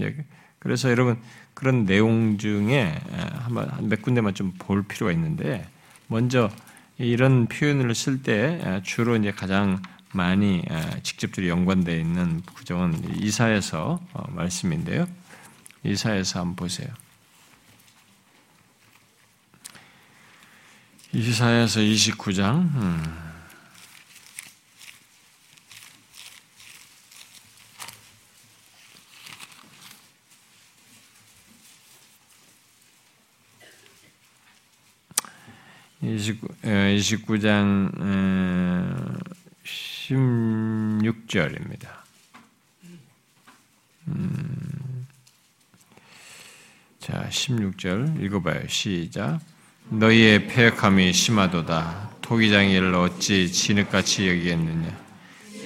그래서 여러분 그런 내용 중에 한번 몇 군데만 좀 볼 필요가 있는데 먼저 이런 표현을 쓸 때 주로 이제 가장 많이 직접적으로 연관되어 있는 구정은 이사에서 어, 말씀인데요. 이사에서 한번 보세요. 이사에서 29장. 음. 29, 장 16절입니다. 음, 자, 16절 읽어봐요. 시작. 너희의 폐역함이 심하도다. 토기장이를 어찌 진흙같이 여기겠느냐.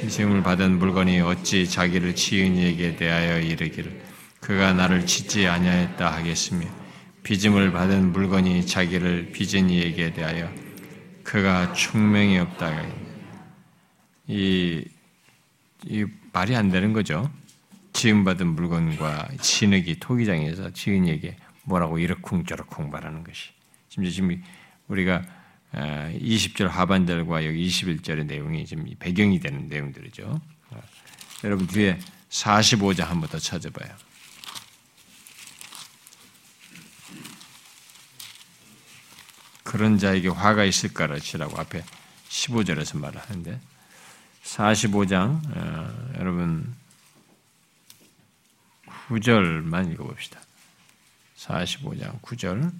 희생을 받은 물건이 어찌 자기를 지은 이에게 대하여 이르기를 그가 나를 짓지 아니하였다 하겠으며 빚음을 받은 물건이 자기를 빚은 이에게 대하여 그가 충명이 없다. 이 말이 안 되는 거죠. 지음받은 물건과 진흙이 토기장에서 지은에게 뭐라고 이러쿵저러쿵 말하는 것이. 지금 지금 우리가 20절 하반절과 여기 21절의 내용이 지금 배경이 되는 내용들이죠. 여러분 뒤에 45장 한번 더 찾아봐요. 그런 자에게 화가 있을 까라치라고 앞에 15절에서 말하는데 45장 어, 여러분 9절만 읽어봅시다. 45장 9절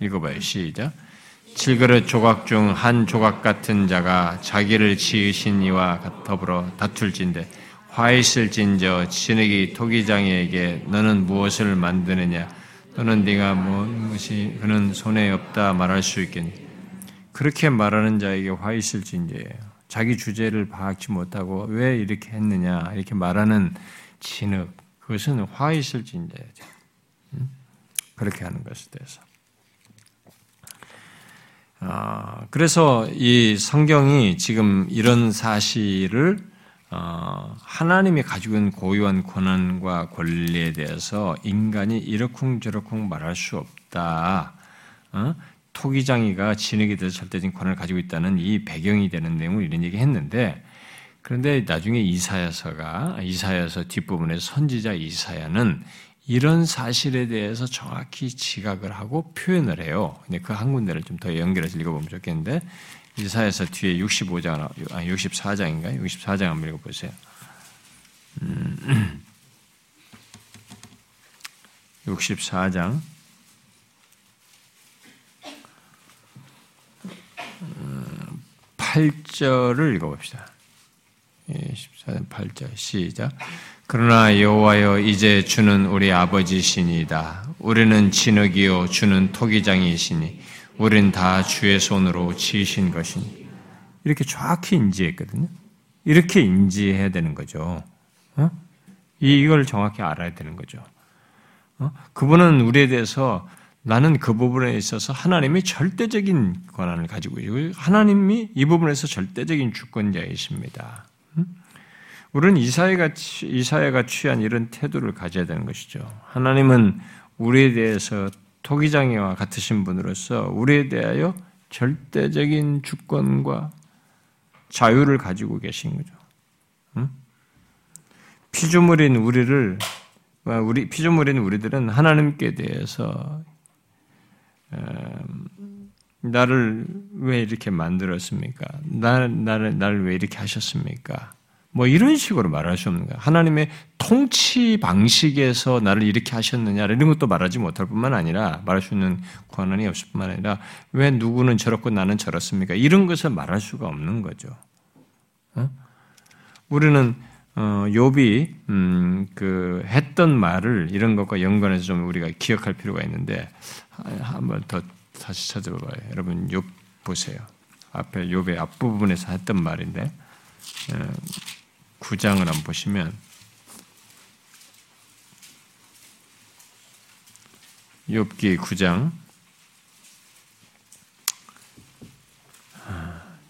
읽어봐요. 시작. 칠그릇 조각 중 한 조각 같은 자가 자기를 지으신 이와 더불어 다툴진대 화 있을진저 진흙이 토기장에게 너는 무엇을 만드느냐 너는 네가 무엇이 그는 손에 없다 말할 수 있겠니 그렇게 말하는 자에게 화 있을진저예요. 자기 주제를 파악지 못하고 왜 이렇게 했느냐 이렇게 말하는 진흙 그것은 화 있을진저죠. 그렇게 하는 것에 대해서. 아, 그래서 이 성경이 지금 이런 사실을 어, 하나님이 가지고 있는 고유한 권한과 권리에 대해서 인간이 이러쿵저러쿵 말할 수 없다. 어? 토기장이가 진흙에 대해서 절대적인 권한을 가지고 있다는 이 배경이 되는 내용을 이런 얘기 했는데 그런데 나중에 이사야서가 이사야서 뒷부분에 선지자 이사야는 이런 사실에 대해서 정확히 지각을 하고 표현을 해요. 근데 그 한 군데를 좀 더 연결해서 읽어보면 좋겠는데 이사야서 뒤에 65장, 아 64장인가요? 64장 한번 읽어보세요. 음, 64장 8절을 읽어봅시다. 14장 8절 시작. 그러나 여호와여 이제 주는 우리 아버지시니다. 우리는 진흙이요 주는 토기장이시니 우리는 다 주의 손으로 지으신 것이니. 이렇게 정확히 인지했거든요. 이렇게 인지해야 되는 거죠. 어? 이걸 정확히 알아야 되는 거죠. 어? 그분은 우리에 대해서 나는 그 부분에 있어서 하나님이 절대적인 권한을 가지고 있고 하나님이 이 부분에서 절대적인 주권자이십니다. 우리는 이사야가, 이사야가 취한 이런 태도를 가져야 되는 것이죠. 하나님은 우리에 대해서 토기장애와 같으신 분으로서 우리에 대하여 절대적인 주권과 자유를 가지고 계신 거죠. 피조물인 우리를 우리 피조물인 우리들은 하나님께 대해서 나를 왜 이렇게 만들었습니까? 나, 나를, 나를 왜 이렇게 하셨습니까? 뭐 이런 식으로 말할 수 없는 거야. 하나님의 통치 방식에서 나를 이렇게 하셨느냐 이런 것도 말하지 못할 뿐만 아니라 말할 수 있는 권한이 없을 뿐만 아니라 왜 누구는 저렇고 나는 저렇습니까? 이런 것을 말할 수가 없는 거죠. 어? 우리는 어, 욥이 음, 그 했던 말을 이런 것과 연관해서 좀 우리가 기억할 필요가 있는데 한번 더 다시 찾아봐요. 여러분 욥 보세요. 앞에 욥의 앞부분에서 했던 말인데 9장을 한번 보시면 욥기 9장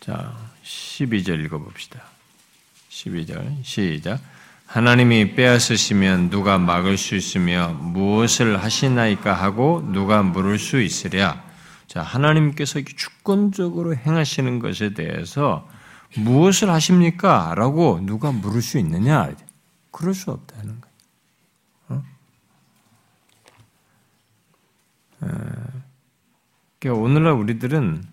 자 12절 읽어봅시다. 12절 시작 하나님이 빼앗으시면 누가 막을 수 있으며 무엇을 하시나이까 하고 누가 물을 수 있으랴. 자, 하나님께서 주권적으로 행하시는 것에 대해서 무엇을 하십니까? 라고 누가 물을 수 있느냐? 그럴 수 없다는 거예요. 어? 그러니까 오늘날 우리들은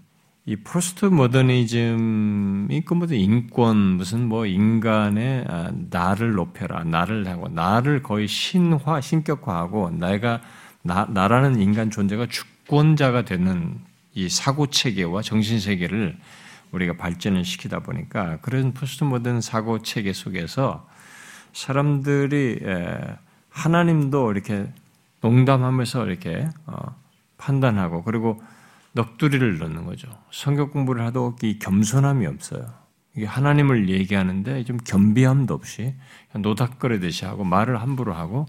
이 포스트 모더니즘이 그 모든 인권 무슨 뭐 인간의 아, 나를 높여라 나를 하고 나를 거의 신화 신격화하고 내가 나, 나라는 인간 존재가 주권자가 되는 이 사고 체계와 정신 세계를 우리가 발전을 시키다 보니까 그런 포스트 모던 사고 체계 속에서 사람들이 하나님도 이렇게 농담하면서 이렇게 어, 판단하고 그리고 넋두리를 넣는 거죠. 성경 공부를 하도 이 겸손함이 없어요. 이게 하나님을 얘기하는데 좀 겸비함도 없이 노닥거리듯이 하고 말을 함부로 하고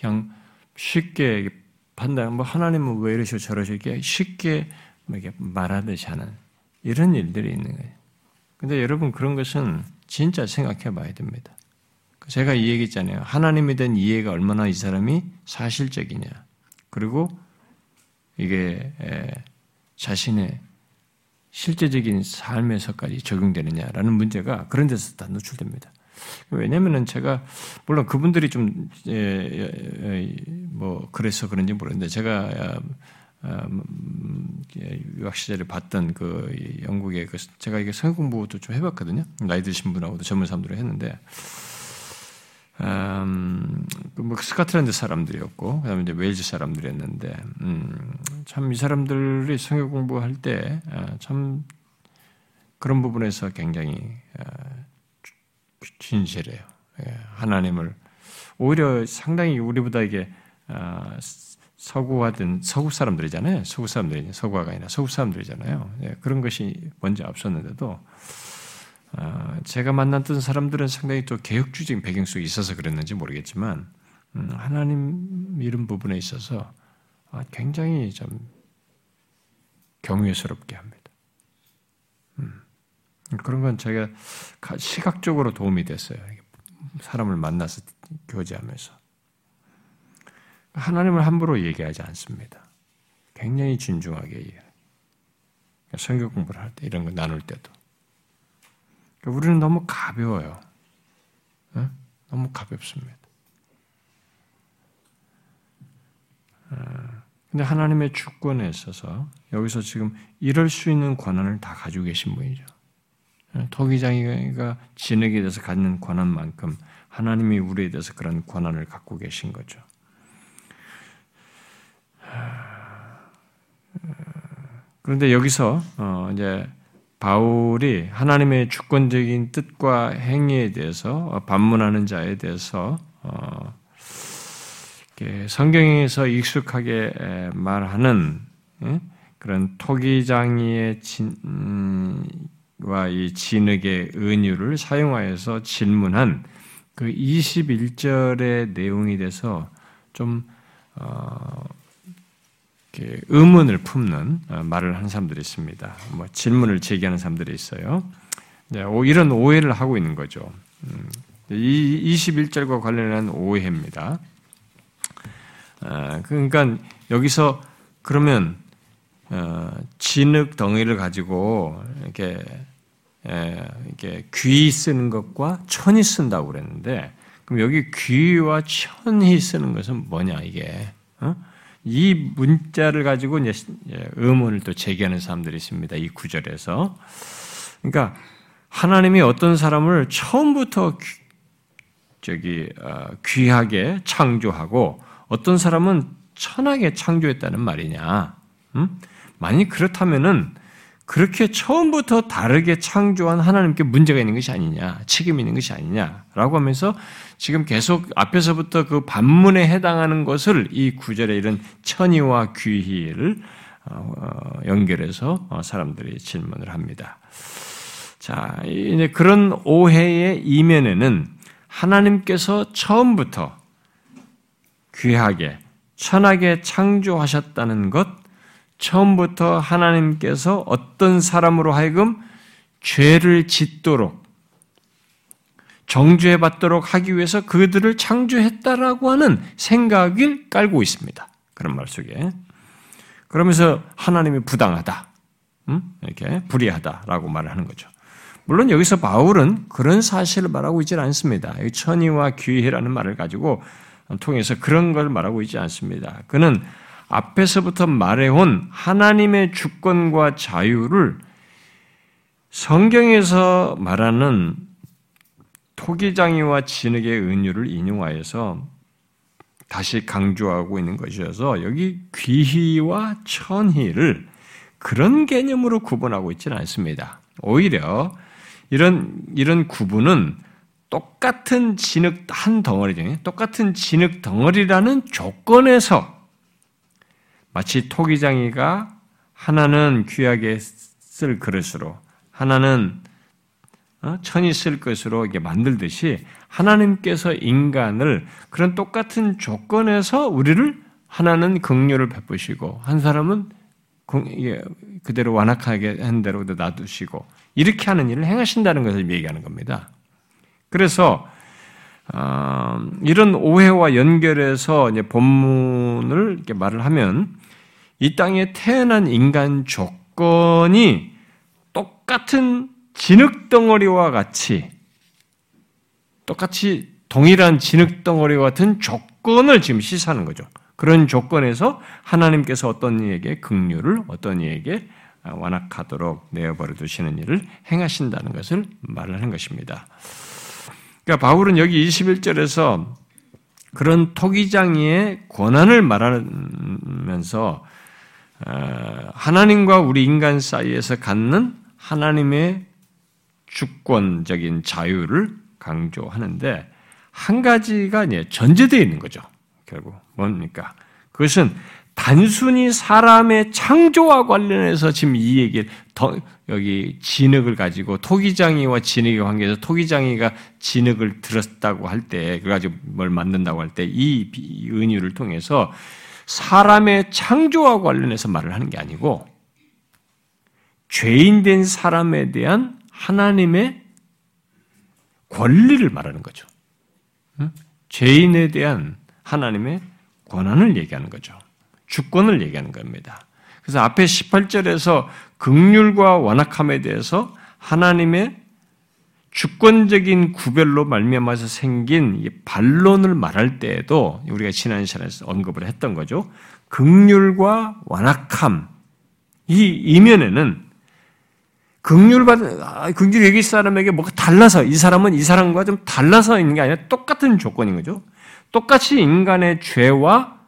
그냥 쉽게 판단, 뭐 하나님은 왜 이러시고 저러시고 이렇게 쉽게 뭐 말하듯이 하는 이런 일들이 있는 거예요. 근데 여러분 그런 것은 진짜 생각해 봐야 됩니다. 제가 이 얘기했잖아요. 하나님에 대한 이해가 얼마나 이 사람이 사실적이냐. 그리고 이게 자신의 실제적인 삶에서까지 적용되느냐라는 문제가 그런 데서 다 노출됩니다. 왜냐면은 제가 물론 그분들이 좀뭐 그래서 그런지 모르는데 제가 유학 시절에 봤던 그 영국의 그 제가 이게 성경 공부도 좀 해봤거든요. 나이 드신 분하고도 전문 사람들을 했는데 음, 그뭐 스코틀랜드 사람들이었고 그다음에 이제 웨일즈 사람들이었는데 음, 참 이 사람들이 성경 공부할 때참 아, 그런 부분에서 굉장히 아, 진실해요. 예, 하나님을 오히려 상당히 우리보다 이게 아, 서구화된 서구 사람들이잖아요. 서구 사람들이 서구화가 아니라 서구 사람들이잖아요. 예, 그런 것이 먼저 앞섰는데도 아, 제가 만났던 사람들은 상당히 또 개혁주의적인 배경 속에 있어서 그랬는지 모르겠지만 음, 하나님 이런 부분에 있어서 아, 굉장히 좀 경외스럽게 합니다. 음, 그런 건 제가 시각적으로 도움이 됐어요. 사람을 만나서 교제하면서 하나님을 함부로 얘기하지 않습니다. 굉장히 진중하게 얘기해요. 성경 공부를 할 때 이런 거 나눌 때도 그러니까 우리는 너무 가벼워요. 네? 너무 가볍습니다. 아, 근데 하나님의 주권에 있어서 여기서 지금 이럴 수 있는 권한을 다 가지고 계신 분이죠. 네? 토기장이가 진에게 대해서 갖는 권한만큼 하나님이 우리에 대해서 그런 권한을 갖고 계신 거죠. 아, 그런데 여기서 어, 이제 바울이 하나님의 주권적인 뜻과 행위에 대해서 반문하는 자에 대해서 어, 성경에서 익숙하게 말하는 그런 토기장이의 진과 이 진흙의 은유를 사용하여서 질문한 그 21절의 내용이 돼서 좀 어, 의문을 품는 어, 말을 하는 사람들이 있습니다. 뭐 질문을 제기하는 사람들이 있어요. 네, 이런 오해를 하고 있는 거죠. 음, 이 21절과 관련한 오해입니다. 아, 그러니까 여기서 그러면 어, 진흙 덩이를 가지고 이렇게 이렇게 귀 쓰는 것과 천이 쓴다고 그랬는데 그럼 여기 귀와 천이 쓰는 것은 뭐냐 이게? 어? 이 문자를 가지고 이제 의문을 또 제기하는 사람들이 있습니다. 이 구절에서. 그러니까 하나님이 어떤 사람을 처음부터 귀, 저기 어, 귀하게 창조하고 어떤 사람은 천하게 창조했다는 말이냐? 음? 만약 그렇다면은 그렇게 처음부터 다르게 창조한 하나님께 문제가 있는 것이 아니냐, 책임 있는 것이 아니냐라고 하면서 지금 계속 앞에서부터 그 반문에 해당하는 것을 이 구절에 이런 천의와 귀희를 어, 어, 연결해서 어, 사람들이 질문을 합니다. 자, 이제 그런 오해의 이면에는 하나님께서 처음부터 귀하게, 천하게 창조하셨다는 것, 처음부터 하나님께서 어떤 사람으로 하여금 죄를 짓도록 정죄해 받도록 하기 위해서 그들을 창조했다라고 하는 생각을 깔고 있습니다. 그런 말 속에. 그러면서 하나님이 부당하다. 음? 이렇게 불의하다라고 말을 하는 거죠. 물론 여기서 바울은 그런 사실을 말하고 있지 않습니다. 천의와 귀해라는 말을 가지고 통해서 그런 걸 말하고 있지 않습니다. 그는 앞에서부터 말해온 하나님의 주권과 자유를 성경에서 말하는 토기장이와 진흙의 은유를 인용하여서 다시 강조하고 있는 것이어서 여기 귀희와 천희를 그런 개념으로 구분하고 있지는 않습니다. 오히려 이런 이런 구분은 똑같은 진흙 한 덩어리죠. 똑같은 진흙 덩어리라는 조건에서 마치 토기장이가 하나는 귀하게 쓸 그릇으로 하나는 어? 천이 쓸 것으로 이게 만들듯이 하나님께서 인간을 그런 똑같은 조건에서 우리를 하나는 긍휼을 베푸시고 한 사람은 그대로 완악하게 한 대로 놔두시고 이렇게 하는 일을 행하신다는 것을 얘기하는 겁니다. 그래서 어, 이런 오해와 연결해서 본문을 이렇게 말을 하면 이 땅에 태어난 인간 조건이 똑같은 진흙 덩어리와 같이 똑같이 동일한 진흙 덩어리와 같은 조건을 지금 시사하는 거죠. 그런 조건에서 하나님께서 어떤 이에게 긍휼을 어떤 이에게 완악하도록 내어버려 두시는 일을 행하신다는 것을 한 것입니다. 그러니까 바울은 여기 21절에서 그런 토기장이의 권한을 말하면서 어, 하나님과 우리 인간 사이에서 갖는 하나님의 주권적인 자유를 강조하는데 한 가지가 전제되어 있는 거죠. 결국 뭡니까? 그것은 단순히 사람의 창조와 관련해서 지금 이 얘기를 더 여기 진흙을 가지고 토기장이와 진흙의 관계에서 토기장이가 진흙을 들었다고 할 때, 그 가지고 뭘 만든다고 할 때 이 은유를 통해서 사람의 창조와 관련해서 말을 하는 게 아니고 죄인 된 사람에 대한 하나님의 권리를 말하는 거죠. 죄인에 대한 하나님의 권한을 얘기하는 거죠. 주권을 얘기하는 겁니다. 그래서 앞에 18절에서 극률과 완악함에 대해서 하나님의 주권적인 구별로 말미암아서 생긴 반론을 말할 때에도 우리가 지난 시간에서 언급을 했던 거죠. 극률과 완악함 이 이면에는 극률 받은 아, 극률 얘기 사람에게 뭐가 달라서 이 사람은 이 사람과 좀 달라서 있는 게 아니라 똑같은 조건인 거죠. 똑같이 인간의 죄와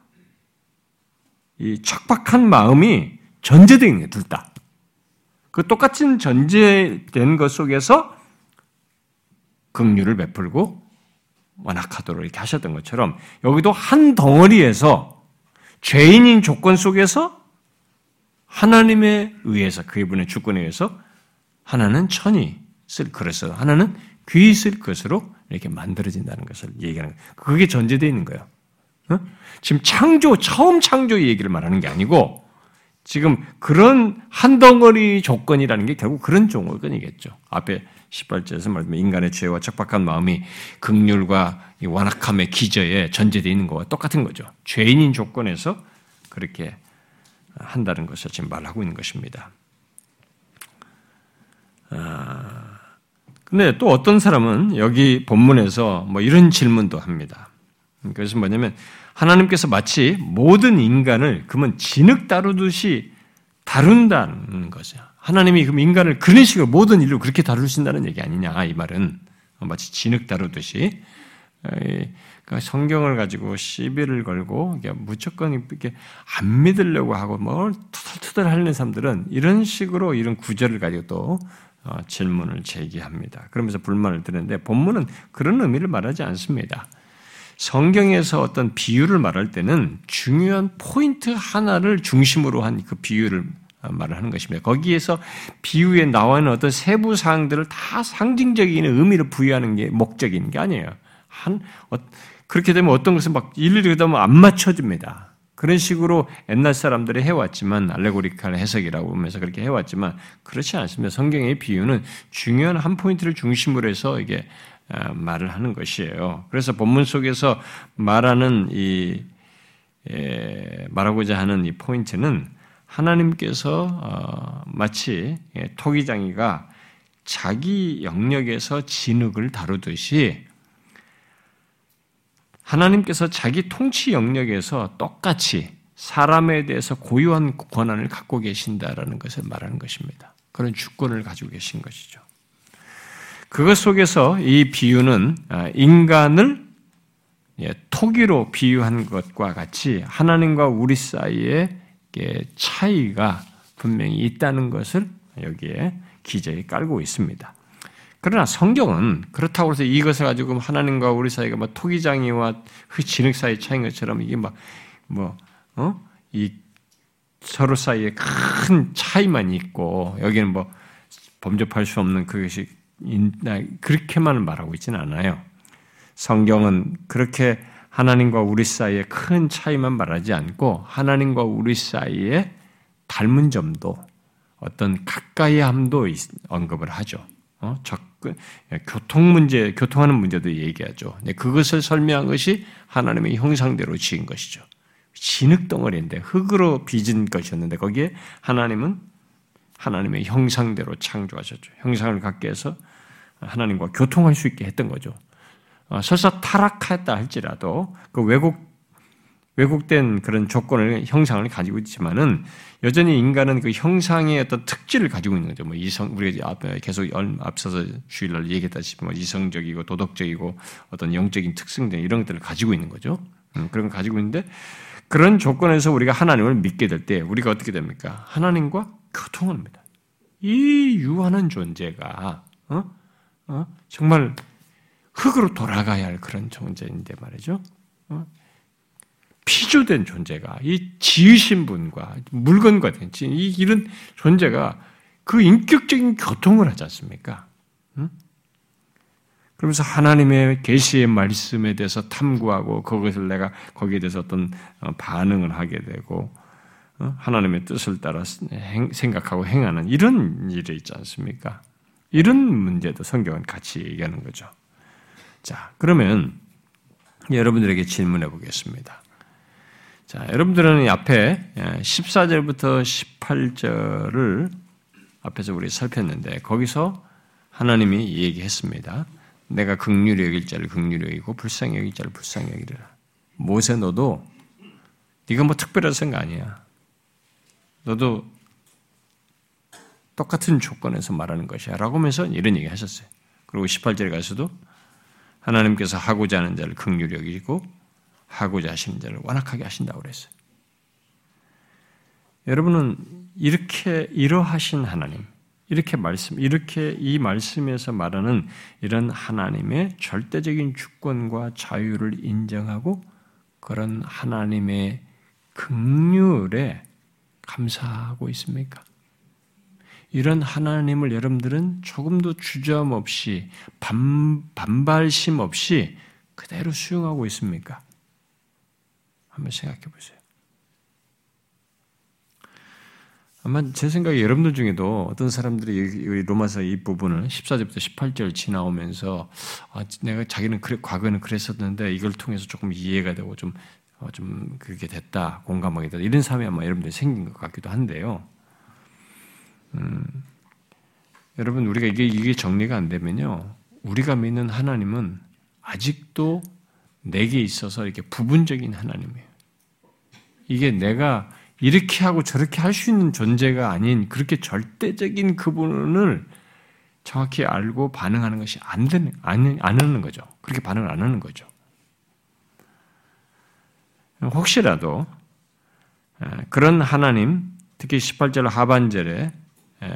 이 척박한 마음이 전제되어 있는 둘 다. 그 똑같은 전제된 것 속에서 긍휼을 베풀고 완악하도록 이렇게 하셨던 것처럼 여기도 한 덩어리에서 죄인인 조건 속에서 하나님에 의해서 그분의 주권에 의해서 하나는 천이 쓸 그릇으로 하나는 귀쓸 것으로 이렇게 만들어진다는 것을 얘기하는 거예요. 그게 전제되어 있는 거예요. 어? 지금 창조, 처음 창조 얘기를 말하는 게 아니고 지금 그런 한 덩어리 조건이라는 게 결국 그런 조건이겠죠. 앞에 18절에서 말하면 인간의 죄와 척박한 마음이 극률과 완악함의 기저에 전제되어 있는 것과 똑같은 거죠. 죄인인 조건에서 그렇게 한다는 것을 지금 말하고 있는 것입니다. 아, 근데 또 어떤 사람은 여기 본문에서 뭐 이런 질문도 합니다. 그것은 뭐냐면 하나님께서 마치 모든 인간을 그러면 진흙 다루듯이 다룬다는 거죠. 하나님이 그럼 인간을 그런 식으로 모든 일로 그렇게 다루신다는 얘기 아니냐 이 말은 마치 진흙 다루듯이 그러니까 성경을 가지고 시비를 걸고 무조건 이렇게 안 믿으려고 하고 뭘 투덜투덜 하는 사람들은 이런 식으로 이런 구절을 가지고 또 어, 질문을 제기합니다. 그러면서 불만을 드는데 본문은 그런 의미를 말하지 않습니다. 성경에서 어떤 비유를 말할 때는 중요한 포인트 하나를 중심으로 한 그 비유를 말을 하는 것입니다. 거기에서 비유에 나와 있는 어떤 세부 사항들을 다 상징적인 의미를 부여하는 게 목적인 게 아니에요. 한 어, 그렇게 되면 어떤 것은 막 일일이 그다 안 맞춰집니다. 그런 식으로 옛날 사람들이 해왔지만 알레고리칼 해석이라고 하면서 그렇게 해왔지만 그렇지 않습니다. 성경의 비유는 중요한 한 포인트를 중심으로 해서 이게 어, 말을 하는 것이에요. 그래서 본문 속에서 말하는 이 말하고자 하는 이 포인트는 하나님께서 어, 마치 예, 토기장이가 자기 영역에서 진흙을 다루듯이 하나님께서 자기 통치 영역에서 똑같이 사람에 대해서 고유한 권한을 갖고 계신다라는 것을 말하는 것입니다. 그런 주권을 가지고 계신 것이죠. 그것 속에서 이 비유는 아, 인간을 예, 토기로 비유한 것과 같이 하나님과 우리 사이에 차이가 분명히 있다는 것을 여기에 기저에 깔고 있습니다. 그러나 성경은 그렇다고 해서 이것을 가지고 하나님과 우리 사이가 뭐 토기장이와 진흙 사이 차이인 것처럼 이게 막 뭐, 어? 이 서로 사이에 큰 차이만 있고 여기는 뭐 범접할 수 없는 그것이 그렇게만 말하고 있지는 않아요. 성경은 그렇게 하나님과 우리 사이에 큰 차이만 말하지 않고 하나님과 우리 사이에 닮은 점도 어떤 가까이 함도 언급을 하죠. 어, 접근, 예, 교통 문제, 교통하는 문제도 얘기하죠. 네, 그것을 설명한 것이 하나님의 형상대로 지은 것이죠. 진흙 덩어리인데 흙으로 빚은 것이었는데 거기에 하나님은 하나님의 형상대로 창조하셨죠. 형상을 갖게 해서 하나님과 교통할 수 있게 했던 거죠. 어, 설사 타락했다 할지라도 그 왜곡 왜곡된 그런 조건을 형상을 가지고 있지만은 여전히 인간은 그 형상의 어떤 특질을 가지고 있는 거죠. 뭐 이성 우리가 계속 앞서서 주일날 얘기했다시피 뭐 이성적이고 도덕적이고 어떤 영적인 특성 등 이런 것들을 가지고 있는 거죠. 음, 그런 걸 가지고 있는데 그런 조건에서 우리가 하나님을 믿게 될 때 우리가 어떻게 됩니까? 하나님과 교통합니다. 이 유한한 존재가 어? 어? 정말 흙으로 돌아가야 할 그런 존재인데 말이죠. 어? 피조된 존재가 이 지으신 분과 물건과 이 이런 존재가 그 인격적인 교통을 하지 않습니까? 응? 그러면서 하나님의 계시의 말씀에 대해서 탐구하고 그것을 내가 거기에 대해서 어떤 어, 반응을 하게 되고 어? 하나님의 뜻을 따라 생각하고 행하는 이런 일이 있지 않습니까? 이런 문제도 성경은 같이 얘기하는 거죠. 자, 그러면 여러분들에게 질문해 보겠습니다. 자, 여러분들은 앞에 14절부터 예, 18절을 앞에서 우리 살폈는데 거기서 하나님이 얘기했습니다. 내가 극률히 여길 자를 극률히 여기고 불쌍히 여길 자를 불쌍히 여기리라. 모세 너도 네가 뭐 특별해서인 거 아니야. 너도 똑같은 조건에서 말하는 것이야. 라고 하면서 이런 얘기 하셨어요. 그리고 18절에 가서도 하나님께서 하고자 하는 자를 극률히 여기고 하고자 하시는 자를 완악하게 하신다고 그랬어요. 여러분은 이렇게 이러하신 하나님, 이렇게 말씀, 이렇게 이 말씀에서 말하는 이런 하나님의 절대적인 주권과 자유를 인정하고 그런 하나님의 극률에 감사하고 있습니까? 이런 하나님을 여러분들은 조금도 주저함 없이 반, 반발심 없이 그대로 수용하고 있습니까? 한번 생각해 보세요. 아마 제 생각에 여러분들 중에도 어떤 사람들이 로마서 이 부분을 14절부터 18절 지나오면서 아, 내가 자기는 그래, 과거에는 그랬었는데 이걸 통해서 조금 이해가 되고 좀, 어, 좀 그게 됐다, 공감하게 됐다. 이런 사람이 아마 여러분들이 생긴 것 같기도 한데요. 음, 여러분, 우리가 이게, 이게 정리가 안 되면요. 우리가 믿는 하나님은 아직도 내게 있어서 이렇게 부분적인 하나님이에요. 이게 내가 이렇게 하고 저렇게 할 수 있는 존재가 아닌 그렇게 절대적인 그분을 정확히 알고 반응하는 것이 안 되는, 안, 안 하는 거죠. 그렇게 반응을 안 하는 거죠. 혹시라도 그런 하나님, 특히 18절 하반절에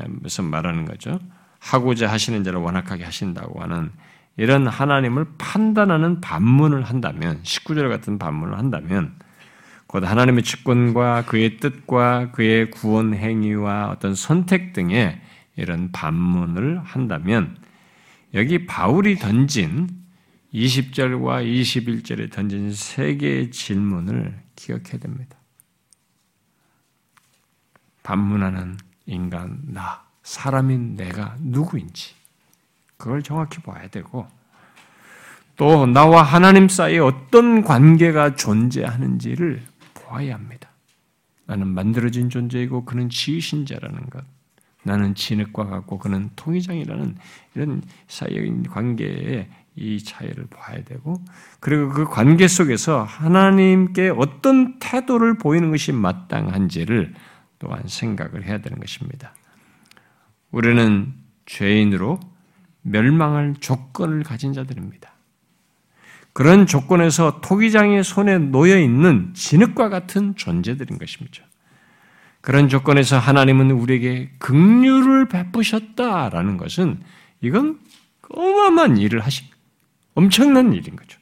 무슨 말하는 거죠. 하고자 하시는 자를 완악하게 하신다고 하는 이런 하나님을 판단하는 반문을 한다면, 19절 같은 반문을 한다면, 곧 하나님의 주권과 그의 뜻과 그의 구원 행위와 어떤 선택 등의 이런 반문을 한다면 여기 바울이 던진 20절과 21절에 던진 세 개의 질문을 기억해야 됩니다. 반문하는 인간 나, 사람인 내가 누구인지 그걸 정확히 봐야 되고 또 나와 하나님 사이에 어떤 관계가 존재하는지를 보아야 합니다. 나는 만들어진 존재이고 그는 지으신 자라는 것. 나는 진흙과 같고 그는 통의장이라는 이런 사이의 관계에 이 차이를 봐야 되고 그리고 그 관계 속에서 하나님께 어떤 태도를 보이는 것이 마땅한지를 또한 생각을 해야 되는 것입니다. 우리는 죄인으로 멸망할 조건을 가진 자들입니다. 그런 조건에서 토기장의 손에 놓여 있는 진흙과 같은 존재들인 것입니다. 그런 조건에서 하나님은 우리에게 긍휼을 베푸셨다라는 것은 이건 어마어마한 일을 하신 엄청난 일인 거죠.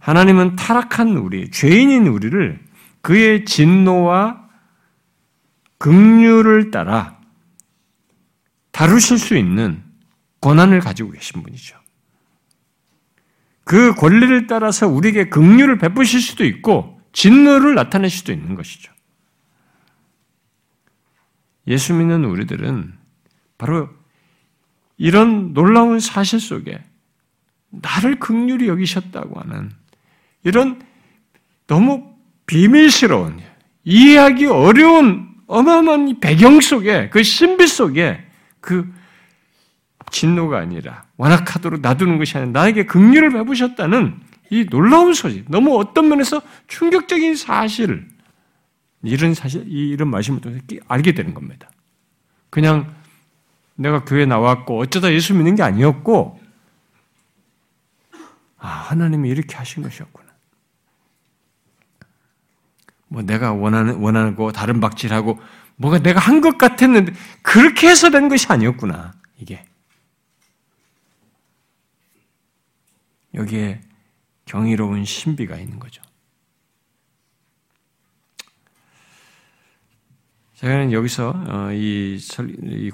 하나님은 타락한 우리, 죄인인 우리를 그의 진노와 긍휼을 따라 다루실 수 있는 권한을 가지고 계신 분이죠. 그 권리를 따라서 우리에게 긍휼을 베푸실 수도 있고 진노를 나타낼 수도 있는 것이죠. 예수 믿는 우리들은 바로 이런 놀라운 사실 속에 나를 극률이 여기셨다고 하는 이런 너무 비밀스러운 이해하기 어려운 어마어마한 배경 속에 그 신비 속에 그 진노가 아니라 완악하도록 놔두는 것이 아니라 나에게 극률을 베푸셨다는 이 놀라운 소식, 너무 어떤 면에서 충격적인 사실, 이런 사실, 이런 말씀을 통해서 알게 되는 겁니다. 그냥 내가 교회 나왔고 어쩌다 예수 믿는 게 아니었고, 아, 하나님이 이렇게 하신 것이었구나. 뭐 내가 원하는, 원하고 다른 박질하고 뭐가 내가 한 것 같았는데 그렇게 해서 된 것이 아니었구나. 이게. 여기에 경이로운 신비가 있는 거죠. 제가 여기서 어, 이,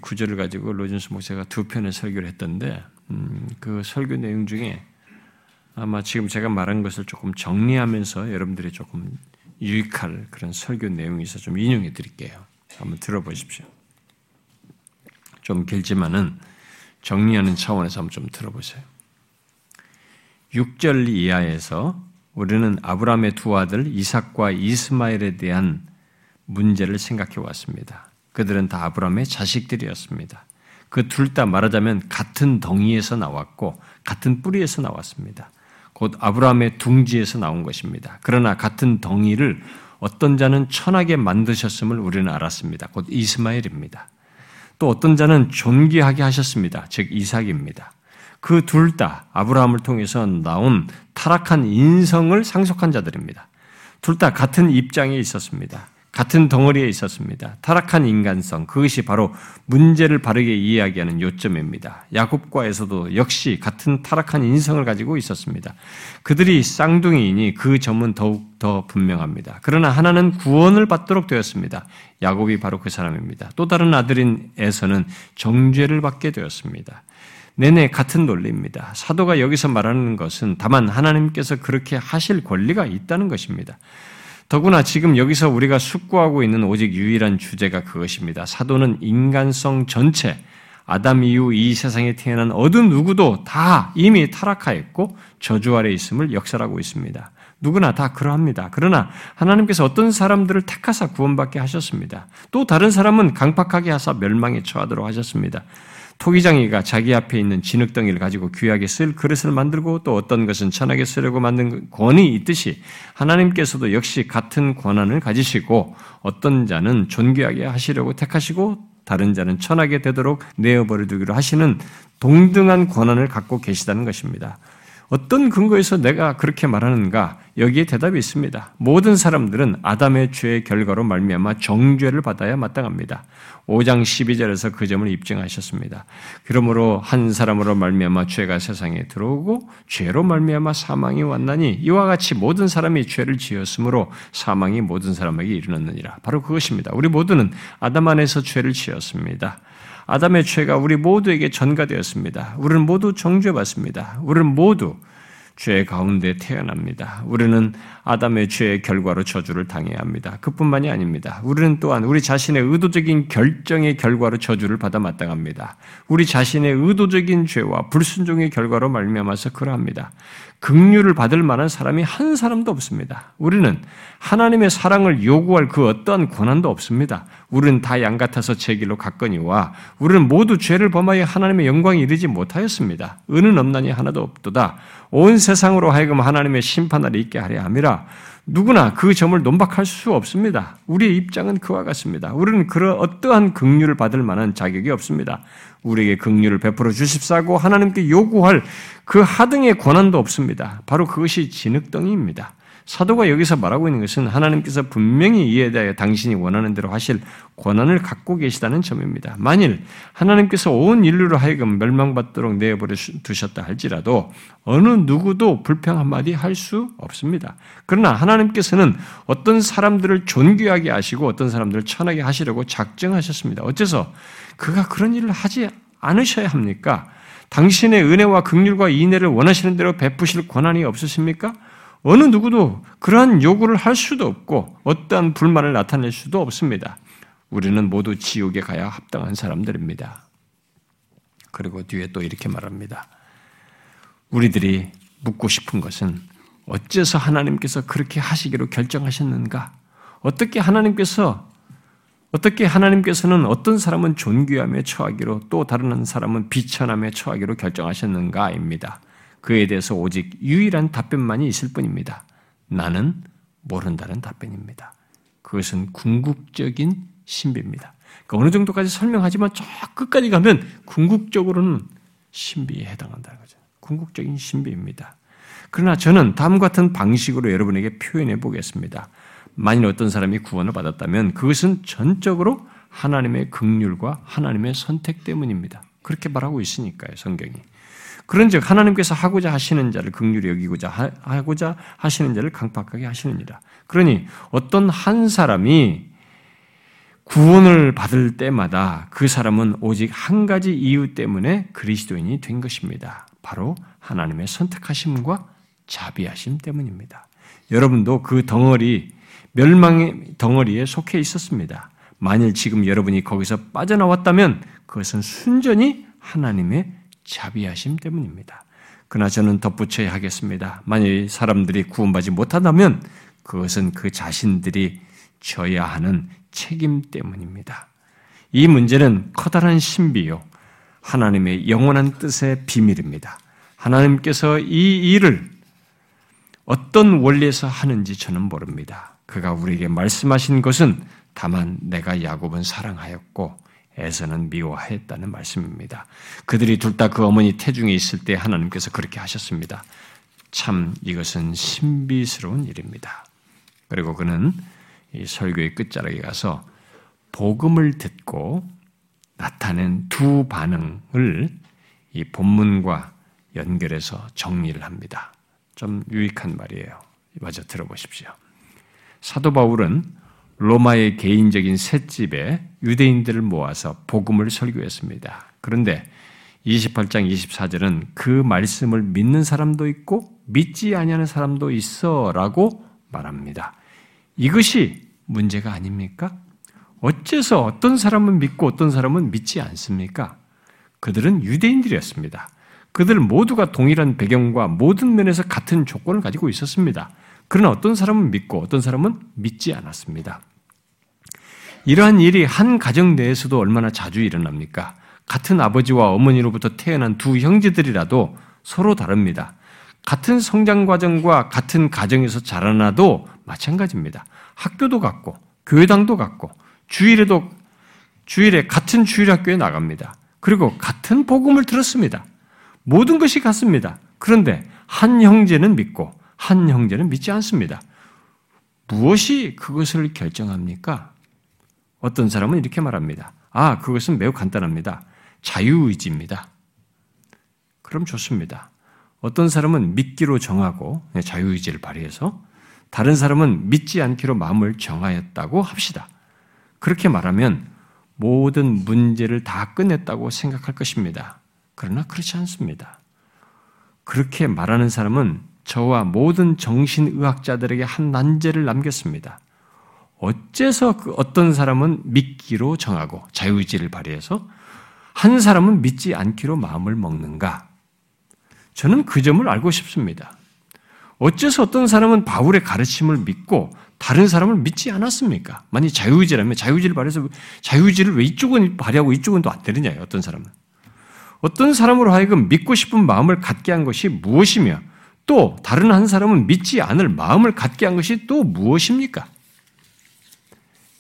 구절을 가지고 로준스 목사가 두 편의 설교를 했던데 음, 그 설교 내용 중에 아마 지금 제가 말한 것을 조금 정리하면서 여러분들이 조금 유익할 그런 설교 있어 좀 인용해 드릴게요. 한번 들어보십시오. 좀 길지만은 정리하는 차원에서 한번 좀 들어보세요. 6절 이하에서 우리는 아브라함의 두 아들 이삭과 이스마엘에 대한 문제를 생각해 왔습니다. 그들은 다 아브라함의 자식들이었습니다. 그 둘 다 말하자면 같은 덩이에서 나왔고 같은 뿌리에서 나왔습니다. 곧 아브라함의 둥지에서 나온 것입니다. 그러나 같은 덩이를 어떤 자는 천하게 만드셨음을 우리는 알았습니다. 곧 이스마엘입니다. 또 어떤 자는 존귀하게 하셨습니다. 즉 이삭입니다. 그 둘 다 아브라함을 통해서 나온 타락한 인성을 상속한 자들입니다. 둘 다 같은 입장에 있었습니다. 같은 덩어리에 있었습니다. 타락한 인간성, 그것이 바로 문제를 바르게 이해하게 하는 요점입니다. 야곱과에서도 역시 같은 타락한 인성을 가지고 있었습니다. 그들이 쌍둥이이니 그 점은 더욱 더 분명합니다. 그러나 하나는 구원을 받도록 되었습니다. 야곱이 바로 그 사람입니다. 또 다른 아들인 에서는 정죄를 받게 되었습니다. 내내 같은 논리입니다. 사도가 여기서 말하는 것은 다만 하나님께서 그렇게 하실 권리가 있다는 것입니다. 더구나 지금 여기서 우리가 숙고하고 있는 오직 유일한 주제가 그것입니다. 사도는 인간성 전체, 아담 이후 이 세상에 태어난 어느 누구도 다 이미 타락하였고 저주 아래 있음을 역설하고 있습니다. 누구나 다 그러합니다. 그러나 하나님께서 어떤 사람들을 택하사 구원받게 하셨습니다. 또 다른 사람은 강팍하게 하사 멸망에 처하도록 하셨습니다. 토기장이가 자기 앞에 있는 진흙덩이를 가지고 귀하게 쓸 그릇을 만들고 또 어떤 것은 천하게 쓰려고 만든 권이 있듯이 하나님께서도 역시 같은 권한을 가지시고 어떤 자는 존귀하게 하시려고 택하시고 다른 자는 천하게 되도록 내어버려 두기로 하시는 동등한 권한을 갖고 계시다는 것입니다. 어떤 근거에서 내가 그렇게 말하는가? 여기에 대답이 있습니다. 모든 사람들은 아담의 죄의 결과로 말미암아 정죄를 받아야 마땅합니다. 5장 12절에서 그 점을 입증하셨습니다. 그러므로 한 사람으로 말미암아 죄가 세상에 들어오고 죄로 말미암아 사망이 왔나니 이와 같이 모든 사람이 죄를 지었으므로 사망이 모든 사람에게 이르렀느니라. 바로 그것입니다. 우리 모두는 아담 안에서 죄를 지었습니다. 아담의 죄가 우리 모두에게 전가되었습니다. 우리는 모두 정죄받습니다. 우리는 모두 죄 가운데 태어납니다. 우리는 아담의 죄의 결과로 저주를 당해야 합니다. 그뿐만이 아닙니다. 우리는 또한 우리 자신의 의도적인 결정의 결과로 저주를 받아 마땅합니다. 우리 자신의 의도적인 죄와 불순종의 결과로 말미암아서 그러합니다. 긍휼을 받을 만한 사람이 한 사람도 없습니다. 우리는 하나님의 사랑을 요구할 그 어떠한 권한도 없습니다. 우리는 다 양 같아서 제 길로 갔거니와 우리는 모두 죄를 범하여 하나님의 영광에 이르지 못하였습니다. 은은 없나니 하나도 없도다. 온 세상으로 하여금 하나님의 심판을 있게 하려 함이라. 누구나 그 점을 논박할 수 없습니다. 우리의 입장은 그와 같습니다. 우리는 그런 어떠한 긍휼을 받을 만한 자격이 없습니다. 우리에게 긍휼을 베풀어 주십사고 하나님께 요구할 그 하등의 권한도 없습니다. 바로 그것이 진흙덩이입니다. 사도가 여기서 말하고 있는 것은 하나님께서 분명히 이에 대하여 당신이 원하는 대로 하실 권한을 갖고 계시다는 점입니다. 만일 하나님께서 온 인류로 하여금 멸망받도록 내버려 두셨다 할지라도 어느 누구도 불평 한마디 할 수 없습니다. 그러나 하나님께서는 어떤 사람들을 존귀하게 하시고 어떤 사람들을 천하게 하시려고 작정하셨습니다. 어째서 그가 그런 일을 하지 않으셔야 합니까? 당신의 은혜와 극률과 인애를 원하시는 대로 베푸실 권한이 없으십니까? 어느 누구도 그러한 요구를 할 수도 없고 어떠한 불만을 나타낼 수도 없습니다. 우리는 모두 지옥에 가야 합당한 사람들입니다. 그리고 뒤에 또 이렇게 말합니다. 우리들이 묻고 싶은 것은 어째서 하나님께서 그렇게 하시기로 결정하셨는가? 어떻게 하나님께서 어떻게 하나님께서는 어떤 사람은 존귀함에 처하기로 또 다른 사람은 비천함에 처하기로 결정하셨는가입니다. 그에 대해서 오직 유일한 답변만이 있을 뿐입니다. 나는 모른다는 답변입니다. 그것은 궁극적인 신비입니다. 그러니까 어느 정도까지 설명하지만 저 끝까지 가면 궁극적으로는 신비에 해당한다는 거죠. 궁극적인 신비입니다. 그러나 저는 다음과 같은 방식으로 여러분에게 표현해 보겠습니다. 만일 어떤 사람이 구원을 받았다면 그것은 전적으로 하나님의 극률과 하나님의 선택 때문입니다. 그렇게 말하고 있으니까요, 성경이. 그런즉 하나님께서 하고자 하시는 자를 극률히 여기고자 하 고자 하시는 자를 강팍하게 하시느니라. 그러니 어떤 한 사람이 구원을 받을 때마다 그 사람은 오직 한 가지 이유 때문에 그리스도인이 된 것입니다. 바로 하나님의 선택하심과 자비하심 때문입니다. 여러분도 그 덩어리 멸망의 덩어리에 속해 있었습니다. 만일 지금 여러분이 거기서 빠져나왔다면 그것은 순전히 하나님의 자비하심 때문입니다. 그러나 저는 덧붙여야 하겠습니다. 만일 사람들이 구원받지 못한다면 그것은 그 자신들이 져야 하는 책임 때문입니다. 이 문제는 커다란 신비요. 하나님의 영원한 뜻의 비밀입니다. 하나님께서 이 일을 어떤 원리에서 하는지 저는 모릅니다. 그가 우리에게 말씀하신 것은 다만 내가 야곱은 사랑하였고 에서는 미워하였다는 말씀입니다. 그들이 둘 다 그 어머니 태중에 있을 때 하나님께서 그렇게 하셨습니다. 참 이것은 신비스러운 일입니다. 그리고 그는 이 설교의 끝자락에 가서 복음을 듣고 나타낸 두 반응을 이 본문과 연결해서 정리를 합니다. 좀 유익한 말이에요. 마저 들어보십시오. 사도 바울은 로마의 개인적인 셋집에 유대인들을 모아서 복음을 설교했습니다. 그런데 28장 24절은 그 말씀을 믿는 사람도 있고 믿지 아니하는 사람도 있어라고 말합니다. 이것이 문제가 아닙니까? 어째서 어떤 사람은 믿고 어떤 사람은 믿지 않습니까? 그들은 유대인들이었습니다. 그들 모두가 동일한 배경과 모든 면에서 같은 조건을 가지고 있었습니다. 그러나 어떤 사람은 믿고 어떤 사람은 믿지 않았습니다. 이러한 일이 한 가정 내에서도 얼마나 자주 일어납니까? 같은 아버지와 어머니로부터 태어난 두 형제들이라도 서로 다릅니다. 같은 성장 과정과 같은 가정에서 자라나도 마찬가지입니다. 학교도 같고 교회당도 같고 주일에도 주일에 같은 주일 학교에 나갑니다. 그리고 같은 복음을 들었습니다. 모든 것이 같습니다. 그런데 한 형제는 믿고 한 형제는 믿지 않습니다. 무엇이 그것을 결정합니까? 어떤 사람은 이렇게 말합니다. 아, 그것은 매우 간단합니다. 자유의지입니다. 그럼 좋습니다. 어떤 사람은 믿기로 정하고 자유의지를 발휘해서 다른 사람은 믿지 않기로 마음을 정하였다고 합시다. 그렇게 말하면 모든 문제를 다 끝냈다고 생각할 것입니다. 그러나 그렇지 않습니다. 그렇게 말하는 사람은 저와 모든 정신의학자들에게 한 난제를 남겼습니다. 어째서 그 어떤 사람은 믿기로 정하고 자유의지를 발휘해서 한 사람은 믿지 않기로 마음을 먹는가? 저는 그 점을 알고 싶습니다. 어째서 어떤 사람은 바울의 가르침을 믿고 다른 사람을 믿지 않았습니까? 만약 자유의지라면 자유의지를 발휘해서 자유의지를 왜 이쪽은 발휘하고 이쪽은 또 안 되느냐, 어떤 사람은. 어떤 사람으로 하여금 믿고 싶은 마음을 갖게 한 것이 무엇이며 또 다른 한 사람은 믿지 않을 마음을 갖게 한 것이 또 무엇입니까?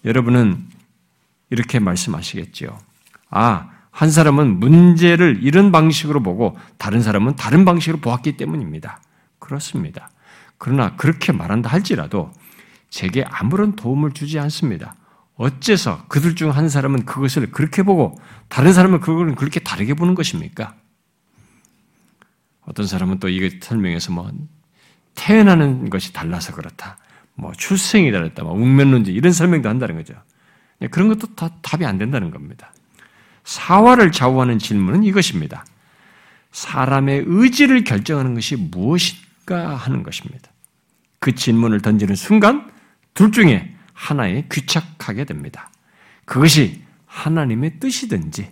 여러분은 이렇게 말씀하시겠죠. 아, 한 사람은 문제를 이런 방식으로 보고 다른 사람은 다른 방식으로 보았기 때문입니다. 그렇습니다. 그러나 그렇게 말한다 할지라도 제게 아무런 도움을 주지 않습니다. 어째서 그들 중 한 사람은 그것을 그렇게 보고 다른 사람은 그걸 그렇게 다르게 보는 것입니까? 어떤 사람은 또 이거 설명해서 뭐 태어나는 것이 달라서 그렇다. 뭐 출생이 다르다. 뭐 운명론지 이런 설명도 한다는 거죠. 그런 것도 다 답이 안 된다는 겁니다. 사화를 좌우하는 질문은 이것입니다. 사람의 의지를 결정하는 것이 무엇일까 하는 것입니다. 그 질문을 던지는 순간 둘 중에 하나에 귀착하게 됩니다. 그것이 하나님의 뜻이든지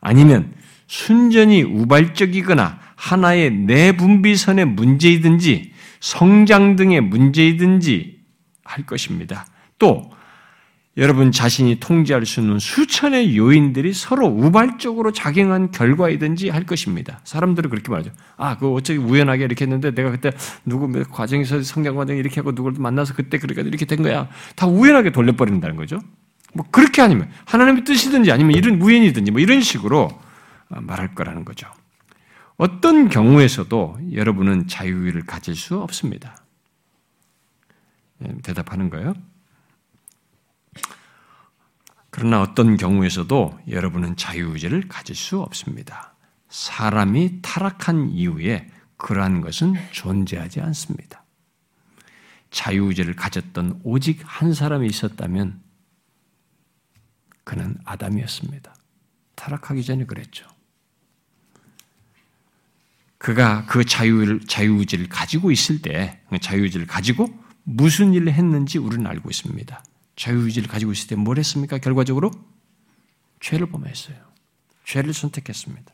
아니면 순전히 우발적이거나 하나의 내분비선의 문제이든지 성장 등의 문제이든지 할 것입니다. 또 여러분 자신이 통제할 수 있는 수천의 요인들이 서로 우발적으로 작용한 결과이든지 할 것입니다. 사람들은 그렇게 말하죠. 아, 그 어차피 우연하게 이렇게 했는데 내가 그때 누구 과정에서 성장 과정에 이렇게 하고 누구를 만나서 그때 그러니까 이렇게 된 거야. 다 우연하게 돌려버린다는 거죠. 뭐 그렇게 아니면 하나님의 뜻이든지 아니면 이런 우연이든지 뭐 이런 식으로 말할 거라는 거죠. 어떤 경우에서도 여러분은 자유를 가질 수 없습니다. 예, 대답하는 거예요. 그러나 어떤 경우에서도 여러분은 자유의지를 가질 수 없습니다. 사람이 타락한 이후에 그러한 것은 존재하지 않습니다. 자유의지를 가졌던 오직 한 사람이 있었다면 그는 아담이었습니다. 타락하기 전에 그랬죠. 그가 그 자유를, 자유의지를 가지고 있을 때, 그 자유의지를 가지고 무슨 일을 했는지 우리는 알고 있습니다. 자유의지를 가지고 있을 때 뭘 했습니까? 결과적으로 죄를 범했어요. 죄를 선택했습니다.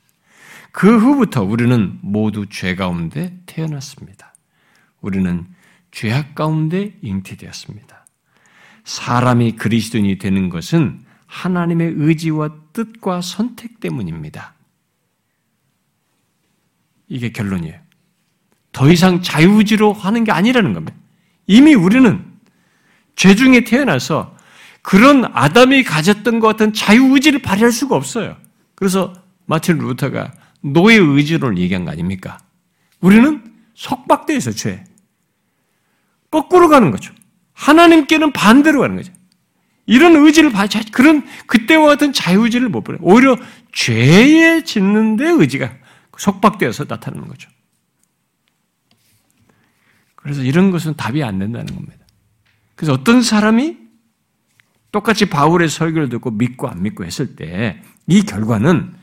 그 후부터 우리는 모두 죄 가운데 태어났습니다. 우리는 죄악 가운데 잉태되었습니다. 사람이 그리스도인이 되는 것은 하나님의 의지와 뜻과 선택 때문입니다. 이게 결론이에요. 더 이상 자유의지로 하는 게 아니라는 겁니다. 이미 우리는 죄 중에 태어나서 그런 아담이 가졌던 것 같은 자유의지를 발휘할 수가 없어요. 그래서 마틴 루터가 노예 의지론을 얘기한 거 아닙니까? 우리는 있어, 죄. 거꾸로 가는 거죠. 하나님께는 반대로 가는 거죠. 이런 의지를 그런 그때와 같은 자유의지를 못 버려. 오히려 죄에 짓는데 의지가 속박되어서 나타나는 거죠. 그래서 이런 것은 답이 안 된다는 겁니다. 그래서 어떤 사람이 똑같이 바울의 설교를 듣고 믿고 안 믿고 했을 때 이 결과는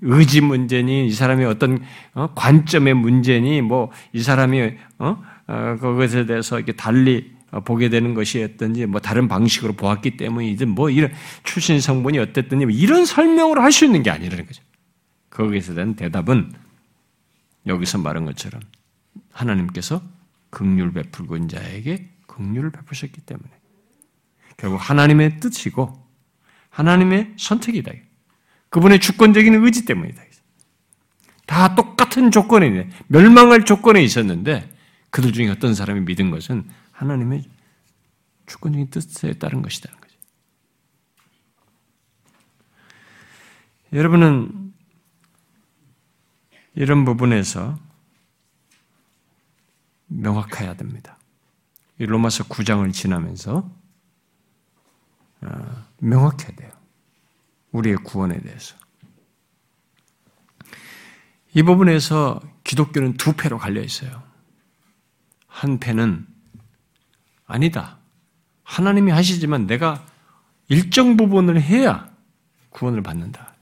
의지 문제니 이 사람이 어떤 어, 관점의 문제니 뭐 이 사람이 어? 어, 그것에 대해서 이렇게 달리 보게 되는 것이었든지 뭐 다른 방식으로 보았기 때문이든 뭐 이런 출신 성분이 어땠든지 뭐 이런 설명으로 할 수 있는 게 아니라는 거죠. 거기서 대한 대답은 여기서 말한 것처럼 하나님께서 극률 베풀고 자에게 긍휼을 베푸셨기 때문에 결국 하나님의 뜻이고 하나님의 선택이다. 그분의 주권적인 의지 때문이다. 다 똑같은 조건에 멸망할 조건에 있었는데 그들 중에 어떤 사람이 믿은 것은 하나님의 주권적인 뜻에 따른 거죠. 여러분은 이런 부분에서 명확해야 됩니다. 로마서 9장을 지나면서 어, 명확해야 돼요. 우리의 구원에 대해서. 이 부분에서 기독교는 두 패로 갈려 있어요. 한 패는 아니다. 하나님이 하시지만 내가 일정 부분을 해야 구원을 받는다.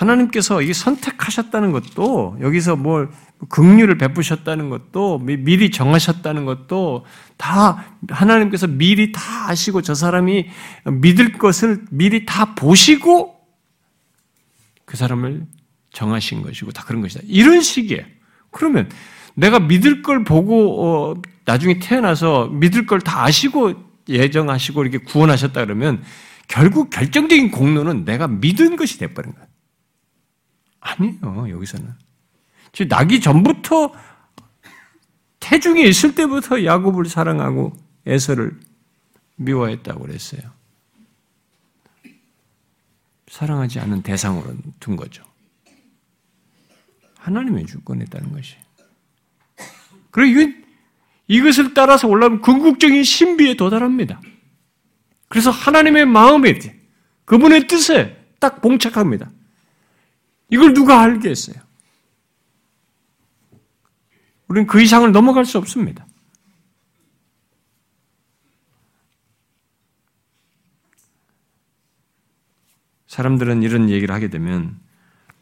하나님께서 이 선택하셨다는 것도 여기서 뭘 긍휼을 베푸셨다는 것도 미리 정하셨다는 것도 다 하나님께서 미리 다 아시고 저 사람이 믿을 것을 미리 다 보시고 그 사람을 정하신 것이고 다 그런 것이다. 이런 식이에요. 그러면 내가 믿을 걸 보고 어, 나중에 태어나서 믿을 걸 다 아시고 예정하시고 이렇게 구원하셨다 그러면 결국 결정적인 공로는 내가 믿은 것이 돼버린 거야. 아니에요, 여기서는. 즉, 나기 전부터 태중에 있을 때부터 야곱을 사랑하고 에서를 미워했다고 그랬어요. 사랑하지 않은 대상으로 둔 거죠. 하나님의 주권에 따른 것이. 그리고 이것을 따라서 올라가면 궁극적인 신비에 도달합니다. 그래서 하나님의 마음에, 그분의 뜻에 딱 봉착합니다. 이걸 누가 알겠어요? 우리는 그 이상을 넘어갈 수 없습니다. 사람들은 이런 얘기를 하게 되면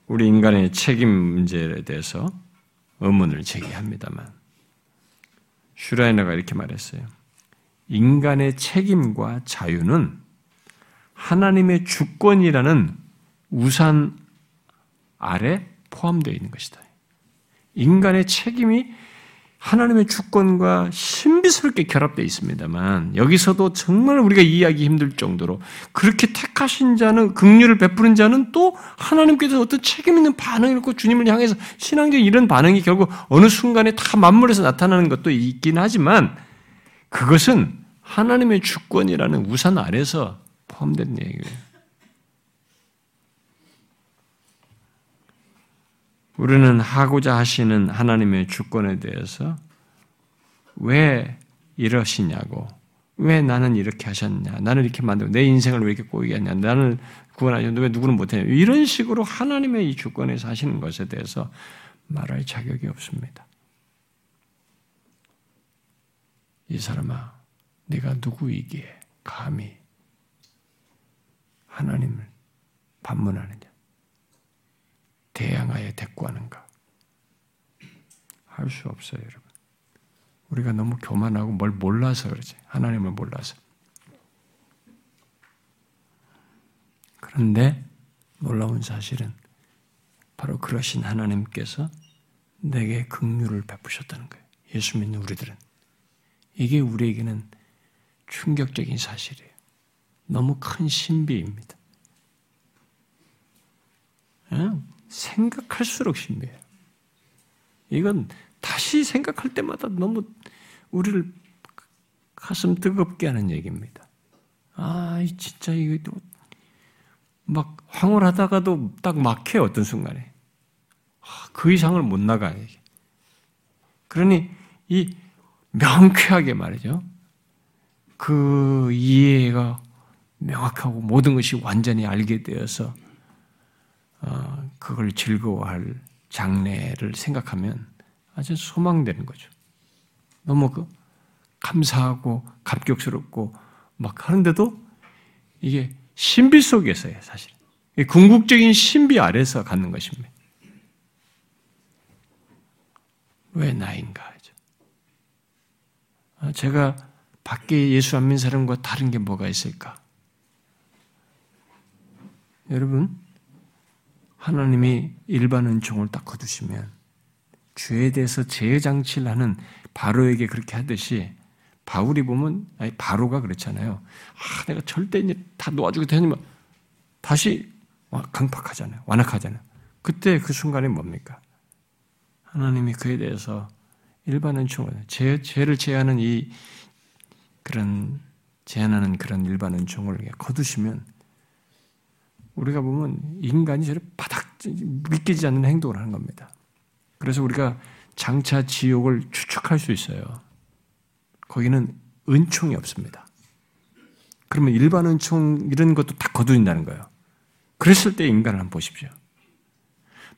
우리 인간의 책임 문제에 대해서 의문을 제기합니다만 슈라이너가 이렇게 말했어요. 인간의 책임과 자유는 하나님의 주권이라는 우산 아래 포함되어 있는 것이다. 인간의 책임이 하나님의 주권과 신비스럽게 결합되어 있습니다만 여기서도 정말 우리가 이해하기 힘들 정도로 그렇게 택하신 자는 극률을 베푸는 자는 또 하나님께서 어떤 책임 있는 반응을 갖고 주님을 향해서 신앙적 이런 반응이 결국 어느 순간에 다 맞물려서 나타나는 것도 있긴 하지만 그것은 하나님의 주권이라는 우산 아래서 포함된 얘기예요. 우리는 하고자 하시는 하나님의 주권에 대해서 왜 이러시냐고, 왜 나는 이렇게 하셨냐, 나는 이렇게 만들고, 내 인생을 왜 이렇게 꼬이게 했냐, 나는 구원하셨는데 왜 누구는 못했냐, 이런 식으로 하나님의 이 주권에서 하시는 것에 대해서 말할 자격이 없습니다. 이 사람아, 네가 누구이기에 감히 하나님을 반문하느냐? 대항하여 대꾸하는가? 할 수 없어요, 여러분. 우리가 너무 교만하고 뭘 몰라서 그러지. 하나님을 몰라서. 그런데 놀라운 사실은 바로 그러신 하나님께서 내게 긍휼을 베푸셨다는 거예요. 예수 믿는 우리들은. 이게 우리에게는 충격적인 사실이에요. 너무 큰 신비입니다. 생각할수록 신비해요. 이건 다시 생각할 때마다 너무 우리를 가슴 뜨겁게 하는 얘기입니다. 아, 진짜 이거 막 황홀하다가도 딱 막혀요, 어떤 순간에. 아, 그 이상을 못 나가요. 그러니 이 명쾌하게 말이죠. 그 이해가 명확하고 모든 것이 완전히 알게 되어서 어, 그걸 즐거워할 장래를 생각하면 아주 소망되는 거죠. 너무 그 감사하고 감격스럽고 막 하는데도 이게 신비 속에서예요, 사실. 궁극적인 신비 아래서 갖는 것입니다. 왜 나인가 하죠. 아, 제가 밖에 예수 안 믿는 사람과 다른 게 뭐가 있을까? 여러분, 하나님이 일반 은총을 딱 거두시면 죄에 대해서 재장치를 하는 바로에게 그렇게 하듯이 바울이 보면 아니 바로가 그렇잖아요. 아, 내가 절대 이제 다 놓아주겠다니만 다시 강팍하잖아요. 완악하잖아요. 그때 그 순간이 뭡니까? 하나님이 그에 대해서 일반 은총을 죄, 죄를 제하는 이 그런 제한하는 그런 일반 은총을 거두시면 우리가 보면 인간이 저를 바닥 믿기지 않는 행동을 하는 겁니다. 그래서 우리가 장차 지옥을 추측할 수 있어요. 거기는 은총이 없습니다. 그러면 일반 은총 이런 것도 다 거둔다는 거예요. 그랬을 때 인간을 한번 보십시오.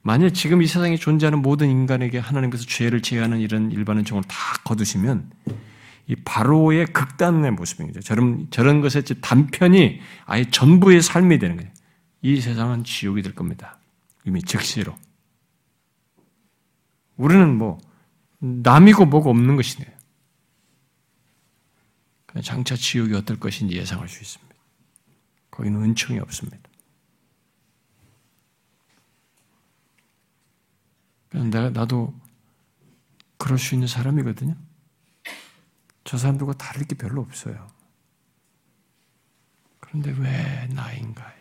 만약 지금 이 세상에 존재하는 모든 인간에게 하나님께서 죄를 제하는 이런 일반 은총을 다 거두시면 이 바로의 극단의 모습입니다. 저런, 저런 것의 단편이 아예 전부의 삶이 되는 거예요. 이 세상은 지옥이 될 겁니다. 이미 즉시로. 우리는 뭐 남이고 뭐고 없는 것이네요. 장차 지옥이 어떨 것인지 예상할 수 있습니다. 거기는 은총이 없습니다. 내가 나도 그럴 수 있는 사람이거든요. 저 사람들과 다를 게 별로 없어요. 그런데 왜 나인가?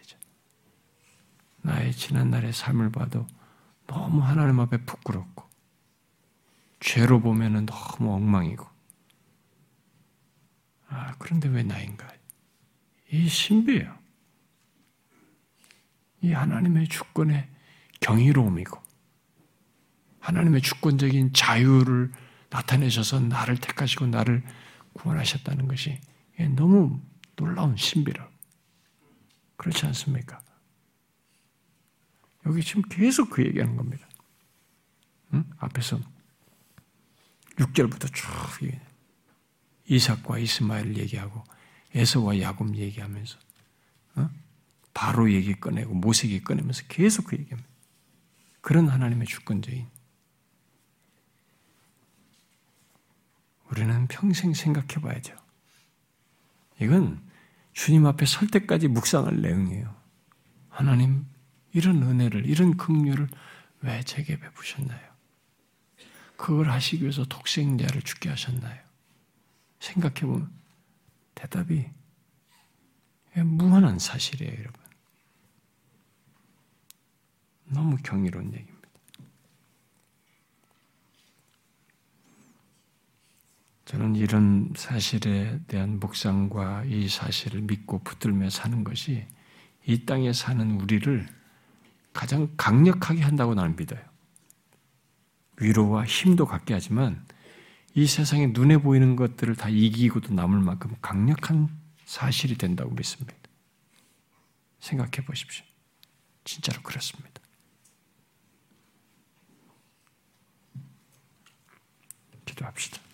나의 지난날의 삶을 봐도 너무 하나님 앞에 부끄럽고, 죄로 보면은 너무 엉망이고, 아, 그런데 왜 나인가? 이 신비예요. 이 하나님의 주권의 경이로움이고, 하나님의 주권적인 자유를 나타내셔서 나를 택하시고 나를 구원하셨다는 것이 너무 놀라운 신비라. 그렇지 않습니까? 여기 지금 계속 그 얘기하는 겁니다. 응? 앞에서 6절부터 쭉 이삭과 이스마엘 얘기하고 에서와 야곱 얘기하면서 어? 바로 얘기 꺼내고 모세기 꺼내면서 계속 그 얘기합니다. 그런 하나님의 주권자인 우리는 평생 생각해 봐야죠. 이건 주님 앞에 설 때까지 묵상할 내용이에요. 하나님, 이런 은혜를, 이런 긍휼을 왜 제게 베푸셨나요? 그걸 하시기 위해서 독생자를 죽게 하셨나요? 생각해 보면 대답이 무한한 사실이에요, 여러분. 너무 경이로운 얘기입니다. 저는 이런 사실에 대한 묵상과 이 사실을 믿고 붙들며 사는 것이 이 땅에 사는 우리를 가장 강력하게 한다고 나는 믿어요. 위로와 힘도 갖게 하지만 이 세상에 눈에 보이는 것들을 다 이기고도 남을 만큼 강력한 사실이 된다고 믿습니다. 생각해 보십시오. 진짜로 그렇습니다. 기도합시다.